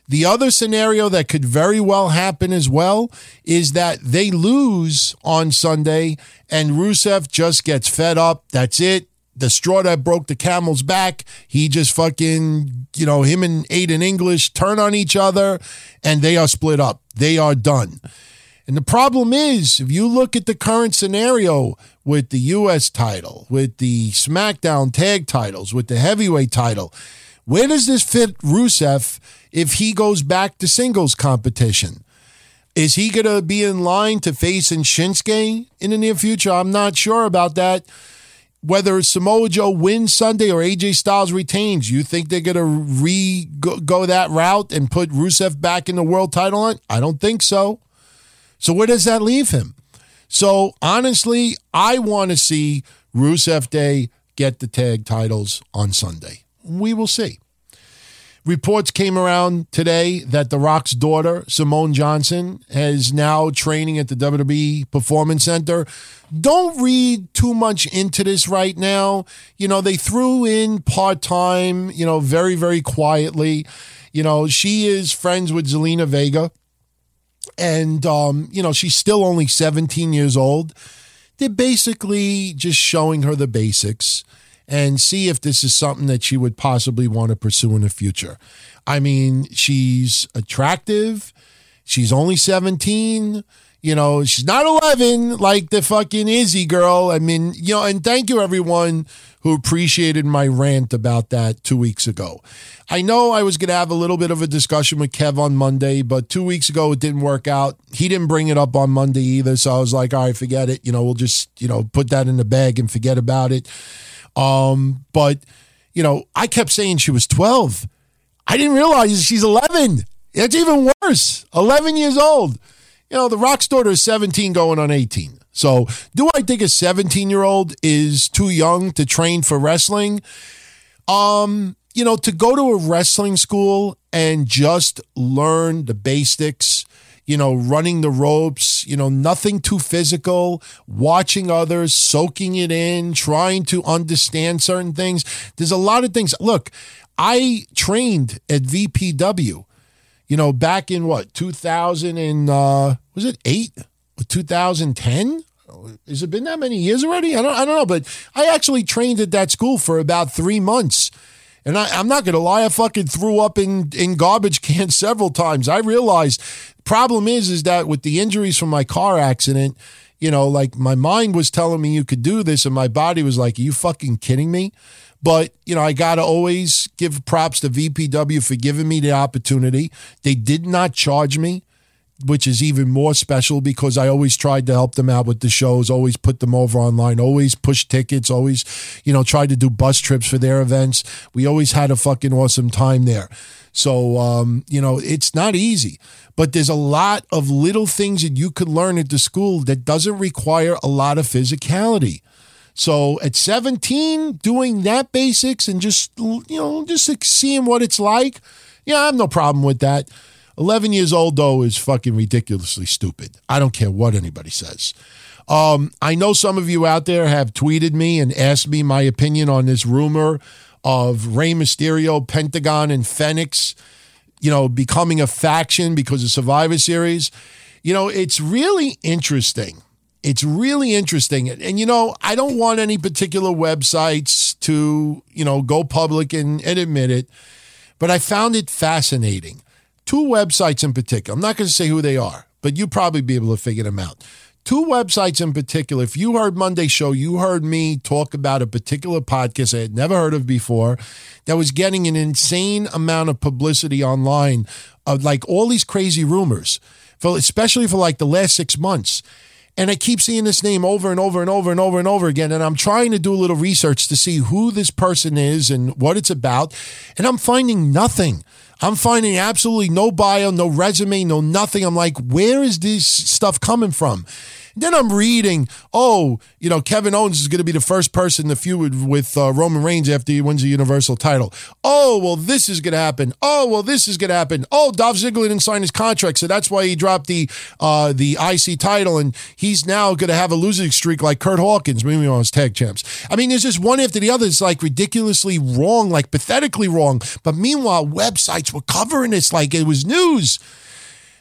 The other scenario that could very well happen as well is that they lose on Sunday and Rusev just gets fed up. That's it. The straw that broke the camel's back. He just fucking, you know, him and Aiden English turn on each other and they are split up. They are done. And the problem is, if you look at the current scenario with the U.S. title, with the SmackDown tag titles, with the heavyweight title, where does this fit Rusev if he goes back to singles competition? Is he going to be in line to face in Shinsuke in the near future? I'm not sure about that. Whether Samoa Joe wins Sunday or AJ Styles retains, you think they're going to re go that route and put Rusev back in the world title on? I don't think so. So where does that leave him? So honestly, I want to see Rusev Day get the tag titles on Sunday we will see. Reports came around today that The Rock's daughter, Simone Johnson, is now training at the WWE Performance Center. Don't read too much into this right now. You know, they threw in part time, you know, very, very quietly. You know, she is friends with Zelina Vega. And, um, you know, she's still only 17 years old. They're basically just showing her the basics and see if this is something that she would possibly want to pursue in the future. I mean, she's attractive. She's only 17. You know, she's not 11 like the fucking Izzy girl. I mean, you know, and thank you everyone who appreciated my rant about that two weeks ago. I know I was going to have a little bit of a discussion with Kev on Monday, but two weeks ago it didn't work out. He didn't bring it up on Monday either. So I was like, all right, forget it. You know, we'll just, you know, put that in the bag and forget about it. Um, but, you know, I kept saying she was 12. I didn't realize she's 11. It's even worse. 11 years old. You know, the Rock's daughter is 17 going on 18. So, do I think a 17 year old is too young to train for wrestling? Um, you know, to go to a wrestling school and just learn the basics, you know, running the ropes, you know, nothing too physical, watching others, soaking it in, trying to understand certain things. There's a lot of things. Look, I trained at VPW, you know, back in what, 2000 and, uh, was it eight? 2010? Has it been that many years already? I don't, I don't know, but I actually trained at that school for about three months. And I, am not going to lie, I fucking threw up in, in garbage cans several times. I realized problem is, is that with the injuries from my car accident, you know, like my mind was telling me you could do this, and my body was like, Are you fucking kidding me? But, you know, I got to always give props to VPW for giving me the opportunity. They did not charge me which is even more special because I always tried to help them out with the shows, always put them over online, always push tickets, always, you know, tried to do bus trips for their events. We always had a fucking awesome time there. So, um, you know, it's not easy, but there's a lot of little things that you could learn at the school that doesn't require a lot of physicality. So at 17, doing that basics and just, you know, just seeing what it's like, yeah, I have no problem with that. 11 years old, though, is fucking ridiculously stupid. I don't care what anybody says. Um, I know some of you out there have tweeted me and asked me my opinion on this rumor of Rey Mysterio, Pentagon, and Fenix, you know, becoming a faction because of Survivor Series. You know, it's really interesting. It's really interesting. And, you know, I don't want any particular websites to, you know, go public and, and admit it, but I found it fascinating two websites in particular. I'm not going to say who they are, but you probably be able to figure them out. Two websites in particular. If you heard Monday show, you heard me talk about a particular podcast I had never heard of before that was getting an insane amount of publicity online of like all these crazy rumors, for, especially for like the last six months. And I keep seeing this name over and over and over and over and over again. And I'm trying to do a little research to see who this person is and what it's about. And I'm finding nothing. I'm finding absolutely no bio, no resume, no nothing. I'm like, where is this stuff coming from? Then I'm reading, oh, you know, Kevin Owens is going to be the first person to feud with uh, Roman Reigns after he wins the Universal title. Oh, well, this is going to happen. Oh, well, this is going to happen. Oh, Dolph Ziggler didn't sign his contract, so that's why he dropped the uh, the IC title, and he's now going to have a losing streak like Curt Hawkins, maybe on his tag champs. I mean, there's just one after the other. It's like ridiculously wrong, like pathetically wrong. But meanwhile, websites were covering this like it was news.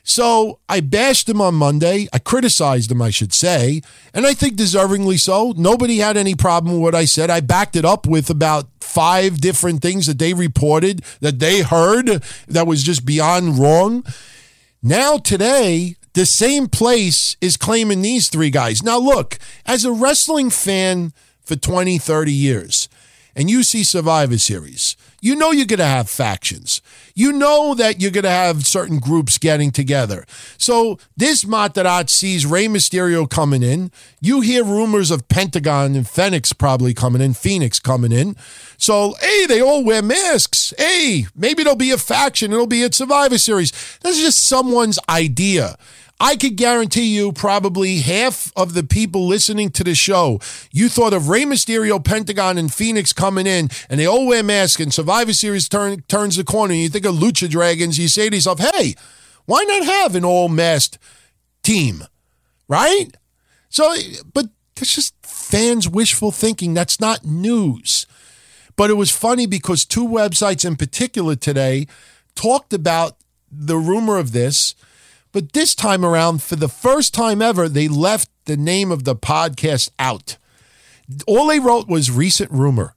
So I bashed him on Monday. I criticized him, I should say, and I think deservingly so. Nobody had any problem with what I said. I backed it up with about five different things that they reported that they heard that was just beyond wrong. Now, today, the same place is claiming these three guys. Now, look, as a wrestling fan for 20, 30 years, and you see Survivor Series, you know you're going to have factions. You know that you're going to have certain groups getting together. So this Matarraz sees Rey Mysterio coming in. You hear rumors of Pentagon and Fenix probably coming in, Fenix coming in. So, hey, they all wear masks. Hey, maybe there'll be a faction. It'll be a Survivor Series. That's just someone's idea. I could guarantee you probably half of the people listening to the show, you thought of Rey Mysterio, Pentagon, and Fenix coming in, and they all wear masks, and Survivor Series turn, turns the corner, and you think of Lucha Dragons, you say to yourself, hey, why not have an all masked team? Right? So, but that's just fans' wishful thinking. That's not news. But it was funny because two websites in particular today talked about the rumor of this but this time around, for the first time ever, they left the name of the podcast out. All they wrote was recent rumor.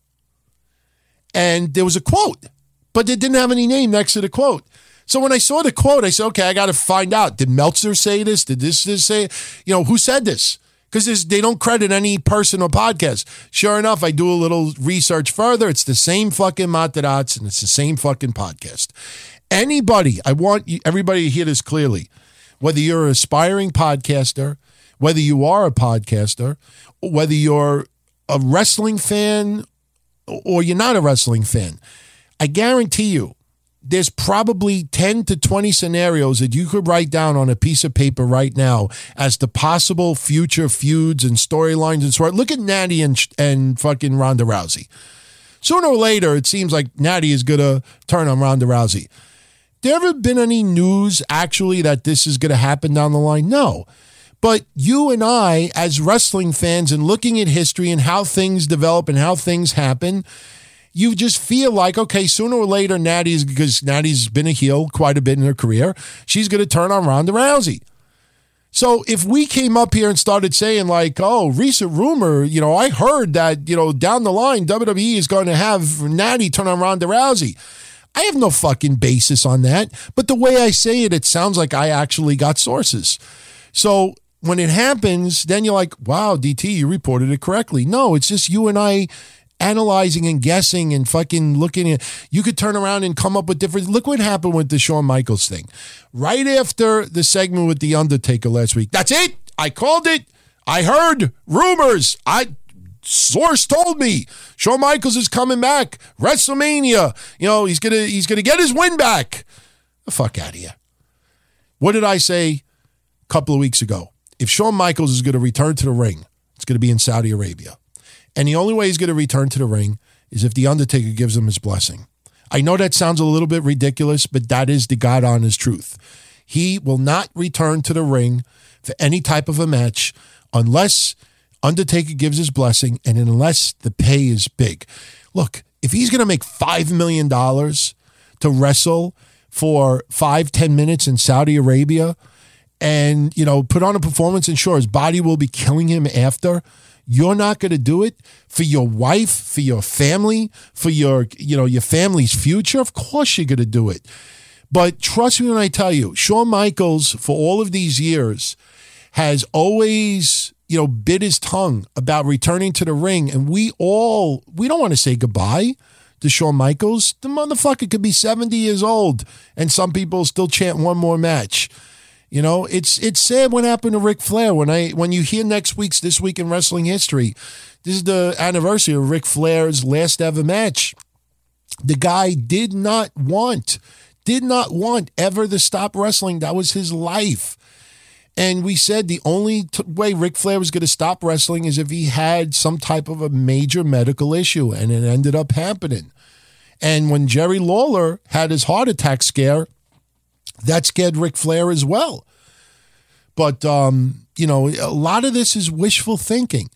And there was a quote, but they didn't have any name next to the quote. So when I saw the quote, I said, okay, I got to find out. Did Meltzer say this? Did this, this say, you know, who said this? Because they don't credit any person or podcast. Sure enough, I do a little research further. It's the same fucking Matarraz and it's the same fucking podcast. Anybody, I want you, everybody to hear this clearly. Whether you're an aspiring podcaster, whether you are a podcaster, whether you're a wrestling fan or you're not a wrestling fan, I guarantee you, there's probably 10 to 20 scenarios that you could write down on a piece of paper right now as the possible future feuds and storylines and so on. Look at Natty and, and fucking Ronda Rousey. Sooner or later, it seems like Natty is going to turn on Ronda Rousey. There ever been any news actually that this is going to happen down the line? No. But you and I, as wrestling fans and looking at history and how things develop and how things happen, you just feel like, okay, sooner or later, Natty's, because Natty's been a heel quite a bit in her career, she's going to turn on Ronda Rousey. So if we came up here and started saying like, oh, recent rumor, you know, I heard that, you know, down the line, WWE is going to have Natty turn on Ronda Rousey. I have no fucking basis on that. But the way I say it, it sounds like I actually got sources. So when it happens, then you're like, wow, DT, you reported it correctly. No, it's just you and I analyzing and guessing and fucking looking at you could turn around and come up with different look what happened with the Shawn Michaels thing. Right after the segment with The Undertaker last week. That's it. I called it. I heard rumors. I source told me Shawn Michaels is coming back. WrestleMania. You know, he's gonna he's gonna get his win back. The fuck out of here. What did I say a couple of weeks ago? If Shawn Michaels is gonna return to the ring, it's gonna be in Saudi Arabia. And the only way he's going to return to the ring is if The Undertaker gives him his blessing. I know that sounds a little bit ridiculous, but that is the God honest truth. He will not return to the ring for any type of a match unless Undertaker gives his blessing and unless the pay is big. Look, if he's going to make $5 million to wrestle for five, ten minutes in Saudi Arabia and, you know, put on a performance and sure, his body will be killing him after – you're not going to do it for your wife, for your family, for your, you know, your family's future. Of course you're going to do it. But trust me when I tell you, Shawn Michaels, for all of these years, has always, you know, bit his tongue about returning to the ring. And we all, we don't want to say goodbye to Shawn Michaels. The motherfucker could be 70 years old and some people still chant one more match. You know, it's it's sad what happened to Ric Flair. When I when you hear next week's this week in wrestling history, this is the anniversary of Ric Flair's last ever match. The guy did not want, did not want ever to stop wrestling. That was his life. And we said the only t- way Ric Flair was going to stop wrestling is if he had some type of a major medical issue, and it ended up happening. And when Jerry Lawler had his heart attack scare, that scared Ric Flair as well. But, um, you know, a lot of this is wishful thinking.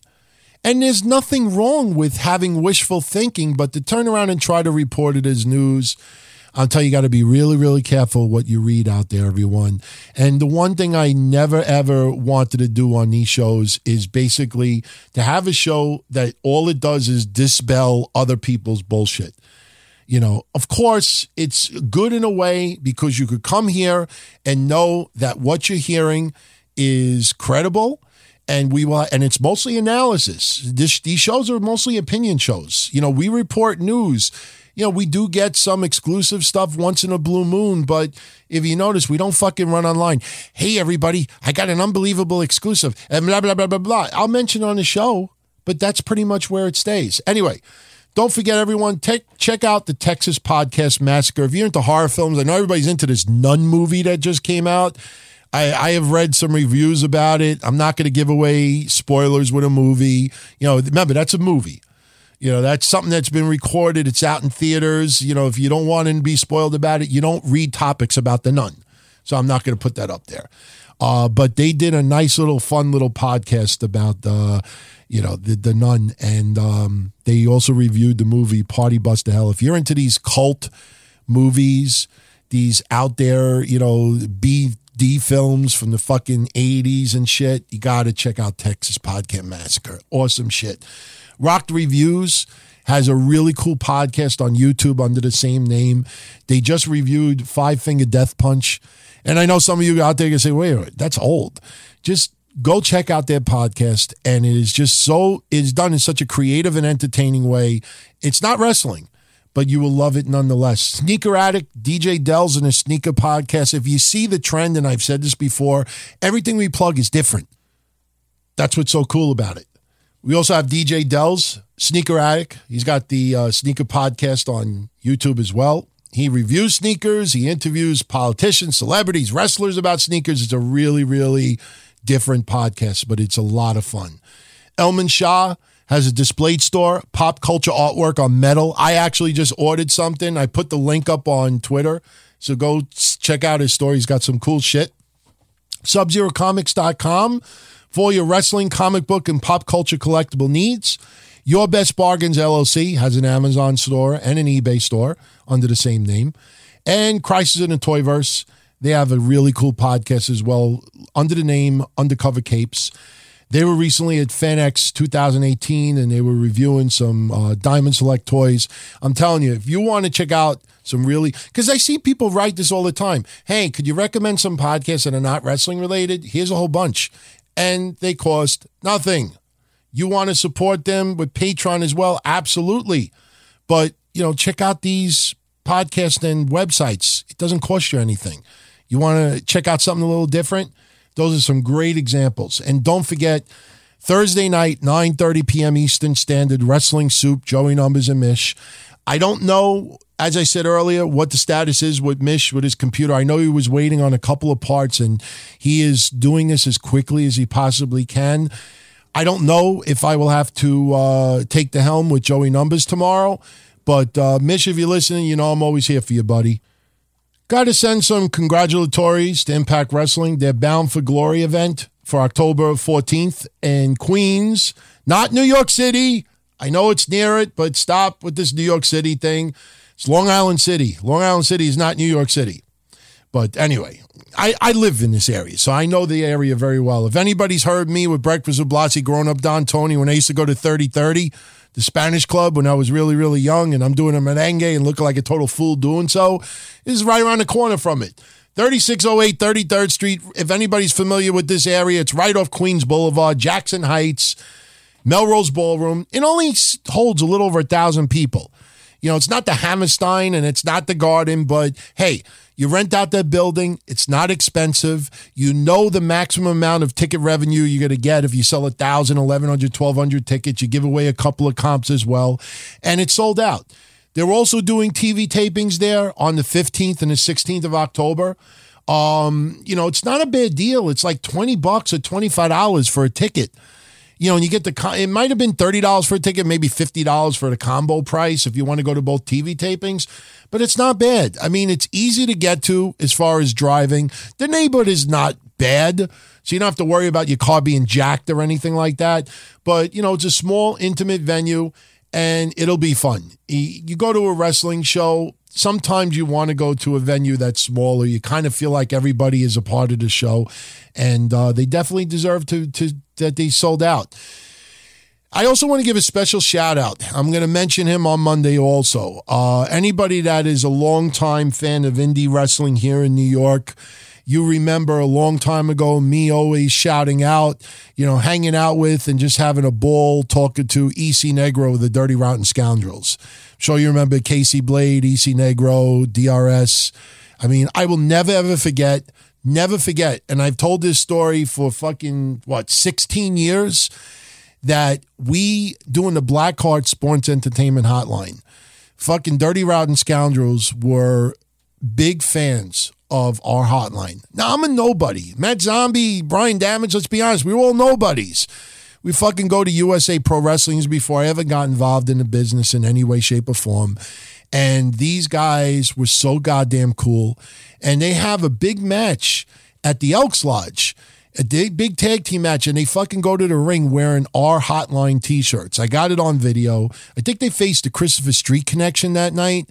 And there's nothing wrong with having wishful thinking, but to turn around and try to report it as news, I'll tell you, you got to be really, really careful what you read out there, everyone. And the one thing I never, ever wanted to do on these shows is basically to have a show that all it does is dispel other people's bullshit. You know, of course, it's good in a way because you could come here and know that what you're hearing is credible. And we will and it's mostly analysis. This, these shows are mostly opinion shows. You know we report news. You know we do get some exclusive stuff once in a blue moon but if you notice we don't fucking run online. Hey everybody i got an unbelievable exclusive and blah blah blah blah blah. I'll mention on the show but that's pretty much where it stays. Anyway don't forget, everyone, take, check out the Texas Podcast Massacre. If you're into horror films, I know everybody's into this Nun movie that just came out. I, I have read some reviews about it. I'm not going to give away spoilers with a movie. You know, remember, that's a movie. You know, that's something that's been recorded. It's out in theaters. You know, if you don't want to be spoiled about it, you don't read topics about the nun. So I'm not going to put that up there. Uh, but they did a nice little fun little podcast about the. Uh, you know, the, the nun. And um, they also reviewed the movie Party Bus to Hell. If you're into these cult movies, these out there, you know, B D films from the fucking 80s and shit, you got to check out Texas Podcast Massacre. Awesome shit. Rocked Reviews has a really cool podcast on YouTube under the same name. They just reviewed Five Finger Death Punch. And I know some of you out there can say, wait, wait, that's old. Just go check out their podcast. And it is just so, it's done in such a creative and entertaining way. It's not wrestling but you will love it nonetheless. Sneaker Addict, DJ Dells, and a sneaker podcast. If you see the trend, and I've said this before, everything we plug is different. That's what's so cool about it. We also have DJ Dells, Sneaker Addict. He's got the uh, sneaker podcast on YouTube as well. He reviews sneakers, he interviews politicians, celebrities, wrestlers about sneakers. It's a really, really different podcast, but it's a lot of fun. Elman Shah, has a Displate store, pop culture artwork on metal. I actually just ordered something. I put the link up on Twitter. So go check out his store. He's got some cool shit. SubZeroComics.com for your wrestling, comic book, and pop culture collectible needs. Your Best Bargains LLC has an Amazon store and an eBay store under the same name. And Crisis in the Toyverse, they have a really cool podcast as well under the name Undercover Capes. They were recently at FanX 2018 and they were reviewing some uh, Diamond Select toys. I'm telling you, if you want to check out some really, because I see people write this all the time. Hey, could you recommend some podcasts that are not wrestling related? Here's a whole bunch. And they cost nothing. You want to support them with Patreon as well? Absolutely. But, you know, check out these podcasts and websites. It doesn't cost you anything. You want to check out something a little different? Those are some great examples. And don't forget, Thursday night, 9.30 p.m. Eastern Standard, Wrestling Soup, Joey Numbers and Mish. I don't know, as I said earlier, what the status is with Mish with his computer. I know he was waiting on a couple of parts and he is doing this as quickly as he possibly can. I don't know if I will have to uh, take the helm with Joey Numbers tomorrow, but uh, Mish, if you're listening, you know I'm always here for you, buddy. Got to send some congratulatories to Impact Wrestling. Their Bound for Glory event for October 14th in Queens, not New York City. I know it's near it, but stop with this New York City thing. It's Long Island City. Long Island City is not New York City. But anyway, I, I live in this area, so I know the area very well. If anybody's heard me with Breakfast with Blasi growing up Don Tony when I used to go to 3030, the Spanish club when I was really, really young, and I'm doing a merengue and looking like a total fool doing so. Is right around the corner from it. 3608 33rd Street. If anybody's familiar with this area, it's right off Queens Boulevard, Jackson Heights, Melrose Ballroom. It only holds a little over a thousand people. You know, it's not the Hammerstein and it's not the Garden, but hey, you rent out that building. It's not expensive. You know the maximum amount of ticket revenue you're going to get if you sell 1,000, 1,100, 1,200 tickets. You give away a couple of comps as well. And it's sold out. They're also doing TV tapings there on the 15th and the 16th of October. Um, you know, it's not a bad deal. It's like 20 bucks or $25 for a ticket you know, and you get the, it might have been $30 for a ticket, maybe $50 for the combo price if you want to go to both TV tapings, but it's not bad. I mean, it's easy to get to as far as driving. The neighborhood is not bad, so you don't have to worry about your car being jacked or anything like that. But, you know, it's a small, intimate venue and it'll be fun. You go to a wrestling show, sometimes you want to go to a venue that's smaller. You kind of feel like everybody is a part of the show, and uh, they definitely deserve to to that they sold out. I also want to give a special shout out. I'm going to mention him on Monday also. Uh, anybody that is a longtime fan of indie wrestling here in New York, you remember a long time ago me always shouting out, you know, hanging out with and just having a ball talking to EC Negro, the Dirty Rotten Scoundrels. sure you remember Casey Blade, EC Negro, DRS. I mean, I will never ever forget never forget, and I've told this story for fucking, what, 16 years, that we, doing the Blackheart Sports Entertainment Hotline, fucking Dirty Rotten Scoundrels were big fans of our hotline. Now, I'm a nobody. Matt Zombie, Brian Damage, let's be honest, we were all nobodies. We fucking go to USA Pro Wrestlings before I ever got involved in the business in any way, shape, or form. And these guys were so goddamn cool. And they have a big match at the Elks Lodge. A big, tag team match, and they fucking go to the ring wearing our hotline t shirts. I got it on video. I think they faced the Christopher Street connection that night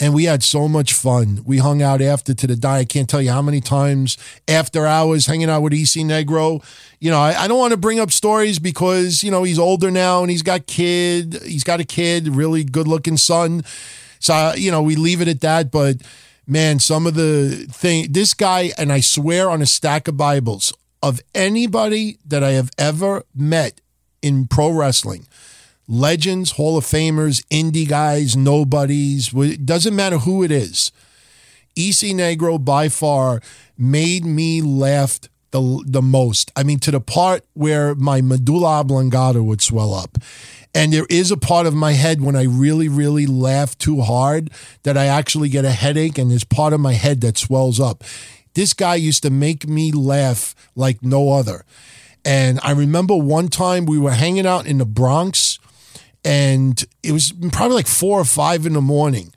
and we had so much fun. We hung out after to the die. I can't tell you how many times after hours hanging out with EC Negro. You know, I, I don't want to bring up stories because you know he's older now and he's got kid. He's got a kid, really good looking son. So you know we leave it at that. But man, some of the thing this guy and I swear on a stack of Bibles of anybody that I have ever met in pro wrestling legends, Hall of Famers, indie guys, nobodies, it doesn't matter who it is. EC Negro by far made me laugh the, the most. I mean, to the part where my medulla oblongata would swell up. And there is a part of my head when I really, really laugh too hard that I actually get a headache, and there's part of my head that swells up. This guy used to make me laugh like no other. And I remember one time we were hanging out in the Bronx and it was probably like four or five in the morning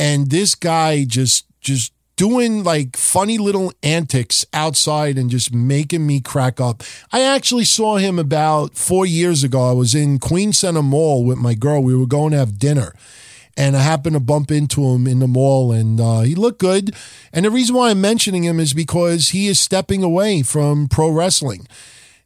and this guy just just doing like funny little antics outside and just making me crack up. I actually saw him about four years ago. I was in Queen Center Mall with my girl. We were going to have dinner. And I happened to bump into him in the mall, and uh, he looked good. And the reason why I'm mentioning him is because he is stepping away from pro wrestling.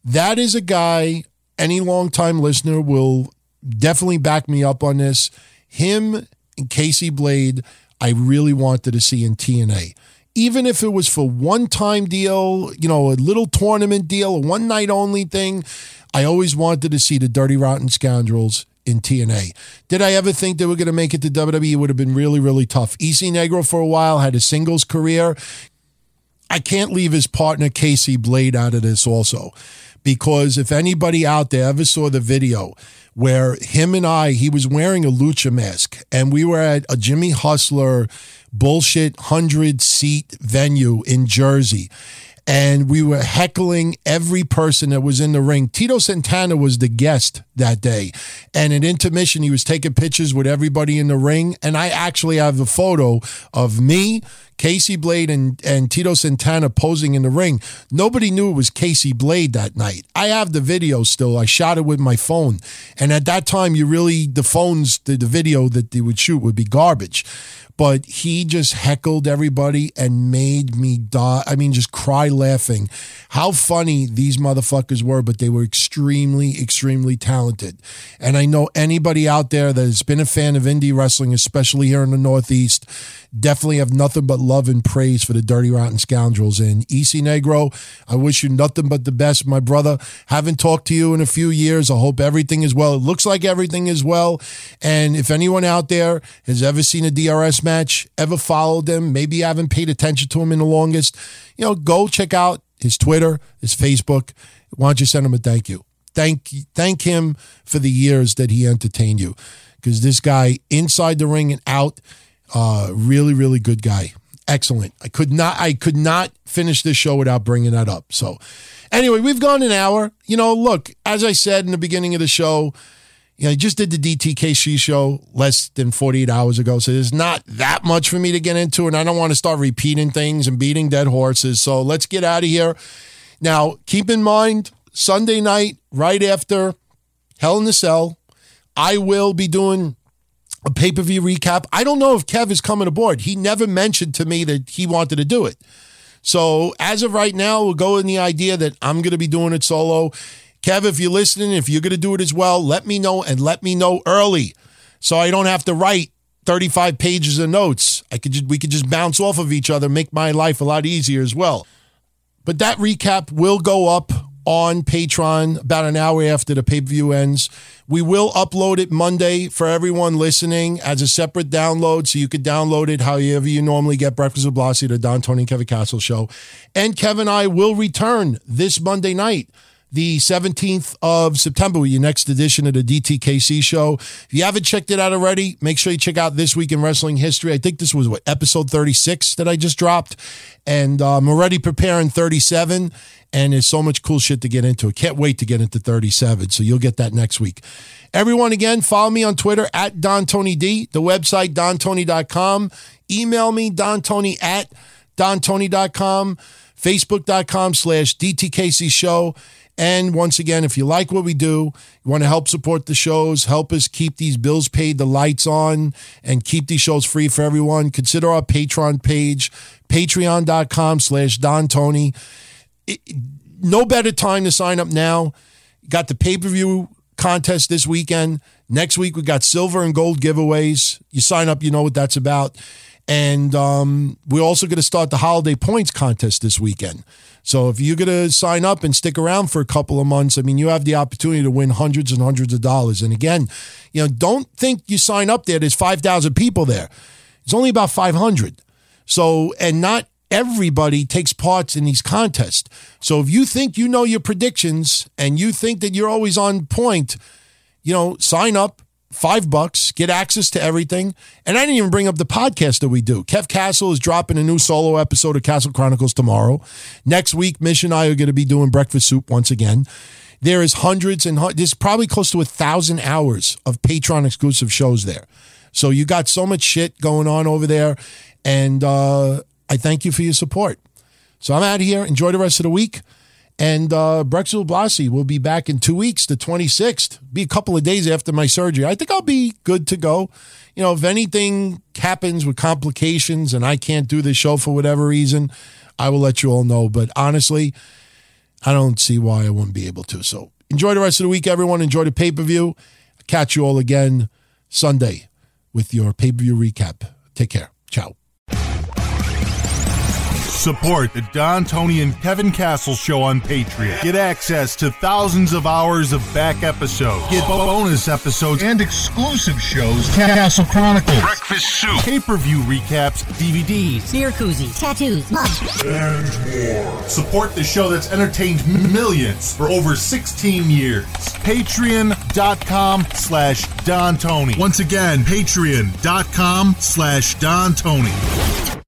That is a guy any longtime listener will definitely back me up on this. Him and Casey Blade, I really wanted to see in TNA. Even if it was for one time deal, you know, a little tournament deal, a one night only thing, I always wanted to see the Dirty Rotten Scoundrels in TNA. Did I ever think they were going to make it to WWE? It would have been really, really tough. EC Negro for a while had a singles career. I can't leave his partner Casey Blade out of this also because if anybody out there ever saw the video where him and I, he was wearing a lucha mask, and we were at a Jimmy Hustler bullshit 100 seat venue in Jersey. And we were heckling every person that was in the ring. Tito Santana was the guest that day. And at intermission, he was taking pictures with everybody in the ring. And I actually have a photo of me, Casey Blade and, and Tito Santana posing in the ring. Nobody knew it was Casey Blade that night. I have the video still. I shot it with my phone. And at that time, you really, the phones, the, the video that they would shoot would be garbage but he just heckled everybody and made me die. I mean, just cry laughing. How funny these motherfuckers were, but they were extremely, extremely talented. And I know anybody out there that has been a fan of indie wrestling, especially here in the Northeast, definitely have nothing but love and praise for the Dirty Rotten Scoundrels. And EC Negro, I wish you nothing but the best, my brother. Haven't talked to you in a few years. I hope everything is well. It looks like everything is well. And if anyone out there has ever seen a DRS match, ever followed them, maybe you haven't paid attention to him in the longest, you know, go check out his Twitter, his Facebook. Why don't you send him a thank you? Thank thank him for the years that he entertained you. Because this guy inside the ring and out, uh, really, really good guy. Excellent. I could not I could not finish this show without bringing that up. So anyway, we've gone an hour. You know, look, as I said in the beginning of the show, you know, I just did the DTKC show less than 48 hours ago. So there's not that much for me to get into. And I don't want to start repeating things and beating dead horses. So let's get out of here. Now, keep in mind, Sunday night, right after Hell in the Cell, I will be doing a pay per view recap. I don't know if Kev is coming aboard. He never mentioned to me that he wanted to do it. So as of right now, we'll go in the idea that I'm going to be doing it solo. Kev, if you're listening, if you're going to do it as well, let me know and let me know early so I don't have to write 35 pages of notes. I could just, we could just bounce off of each other, make my life a lot easier as well. But that recap will go up on Patreon about an hour after the pay per view ends. We will upload it Monday for everyone listening as a separate download, so you could download it however you normally get Breakfast with Blasi, the Don Tony and Kevin Castle show. And Kevin and I will return this Monday night the 17th of September with your next edition of the DTKC show. If you haven't checked it out already, make sure you check out This Week in Wrestling History. I think this was what, episode 36 that I just dropped. And uh, I'm already preparing 37, and there's so much cool shit to get into. I can't wait to get into 37, so you'll get that next week. Everyone, again, follow me on Twitter at Don Tony D, the website, dontony.com. Email me, dontony at dontony.com. Facebook.com slash DTKC show. And once again, if you like what we do, you want to help support the shows, help us keep these bills paid, the lights on, and keep these shows free for everyone, consider our Patreon page, patreon.com slash Don Tony. No better time to sign up now. Got the pay per view contest this weekend. Next week, we got silver and gold giveaways. You sign up, you know what that's about. And um, we're also going to start the holiday points contest this weekend. So if you're going to sign up and stick around for a couple of months, I mean, you have the opportunity to win hundreds and hundreds of dollars. And again, you know, don't think you sign up there. There's 5,000 people there. It's only about 500. So, and not everybody takes part in these contests. So if you think you know your predictions and you think that you're always on point, you know, sign up, five bucks, get access to everything. And I didn't even bring up the podcast that we do. Kev Castle is dropping a new solo episode of Castle Chronicles tomorrow. Next week, Mish and I are going to be doing breakfast soup once again. There is hundreds and there's probably close to a thousand hours of Patreon exclusive shows there. So you got so much shit going on over there. And uh, I thank you for your support. So I'm out here. Enjoy the rest of the week. And uh, Brexel Blasi will be back in two weeks, the 26th. Be a couple of days after my surgery. I think I'll be good to go. You know, if anything happens with complications and I can't do the show for whatever reason, I will let you all know. But honestly, I don't see why I wouldn't be able to. So enjoy the rest of the week, everyone. Enjoy the pay per view. Catch you all again Sunday with your pay per view recap. Take care. Ciao. Support the Don Tony and Kevin Castle show on Patreon. Get access to thousands of hours of back episodes. Get bonus episodes and exclusive shows. Castle Chronicles. Breakfast soup. Pay-per-view recaps, DVDs, Beer koozies, tattoos, mugs. and more. Support the show that's entertained millions for over 16 years. Patreon.com slash Don Tony. Once again, patreon.com slash Don Tony.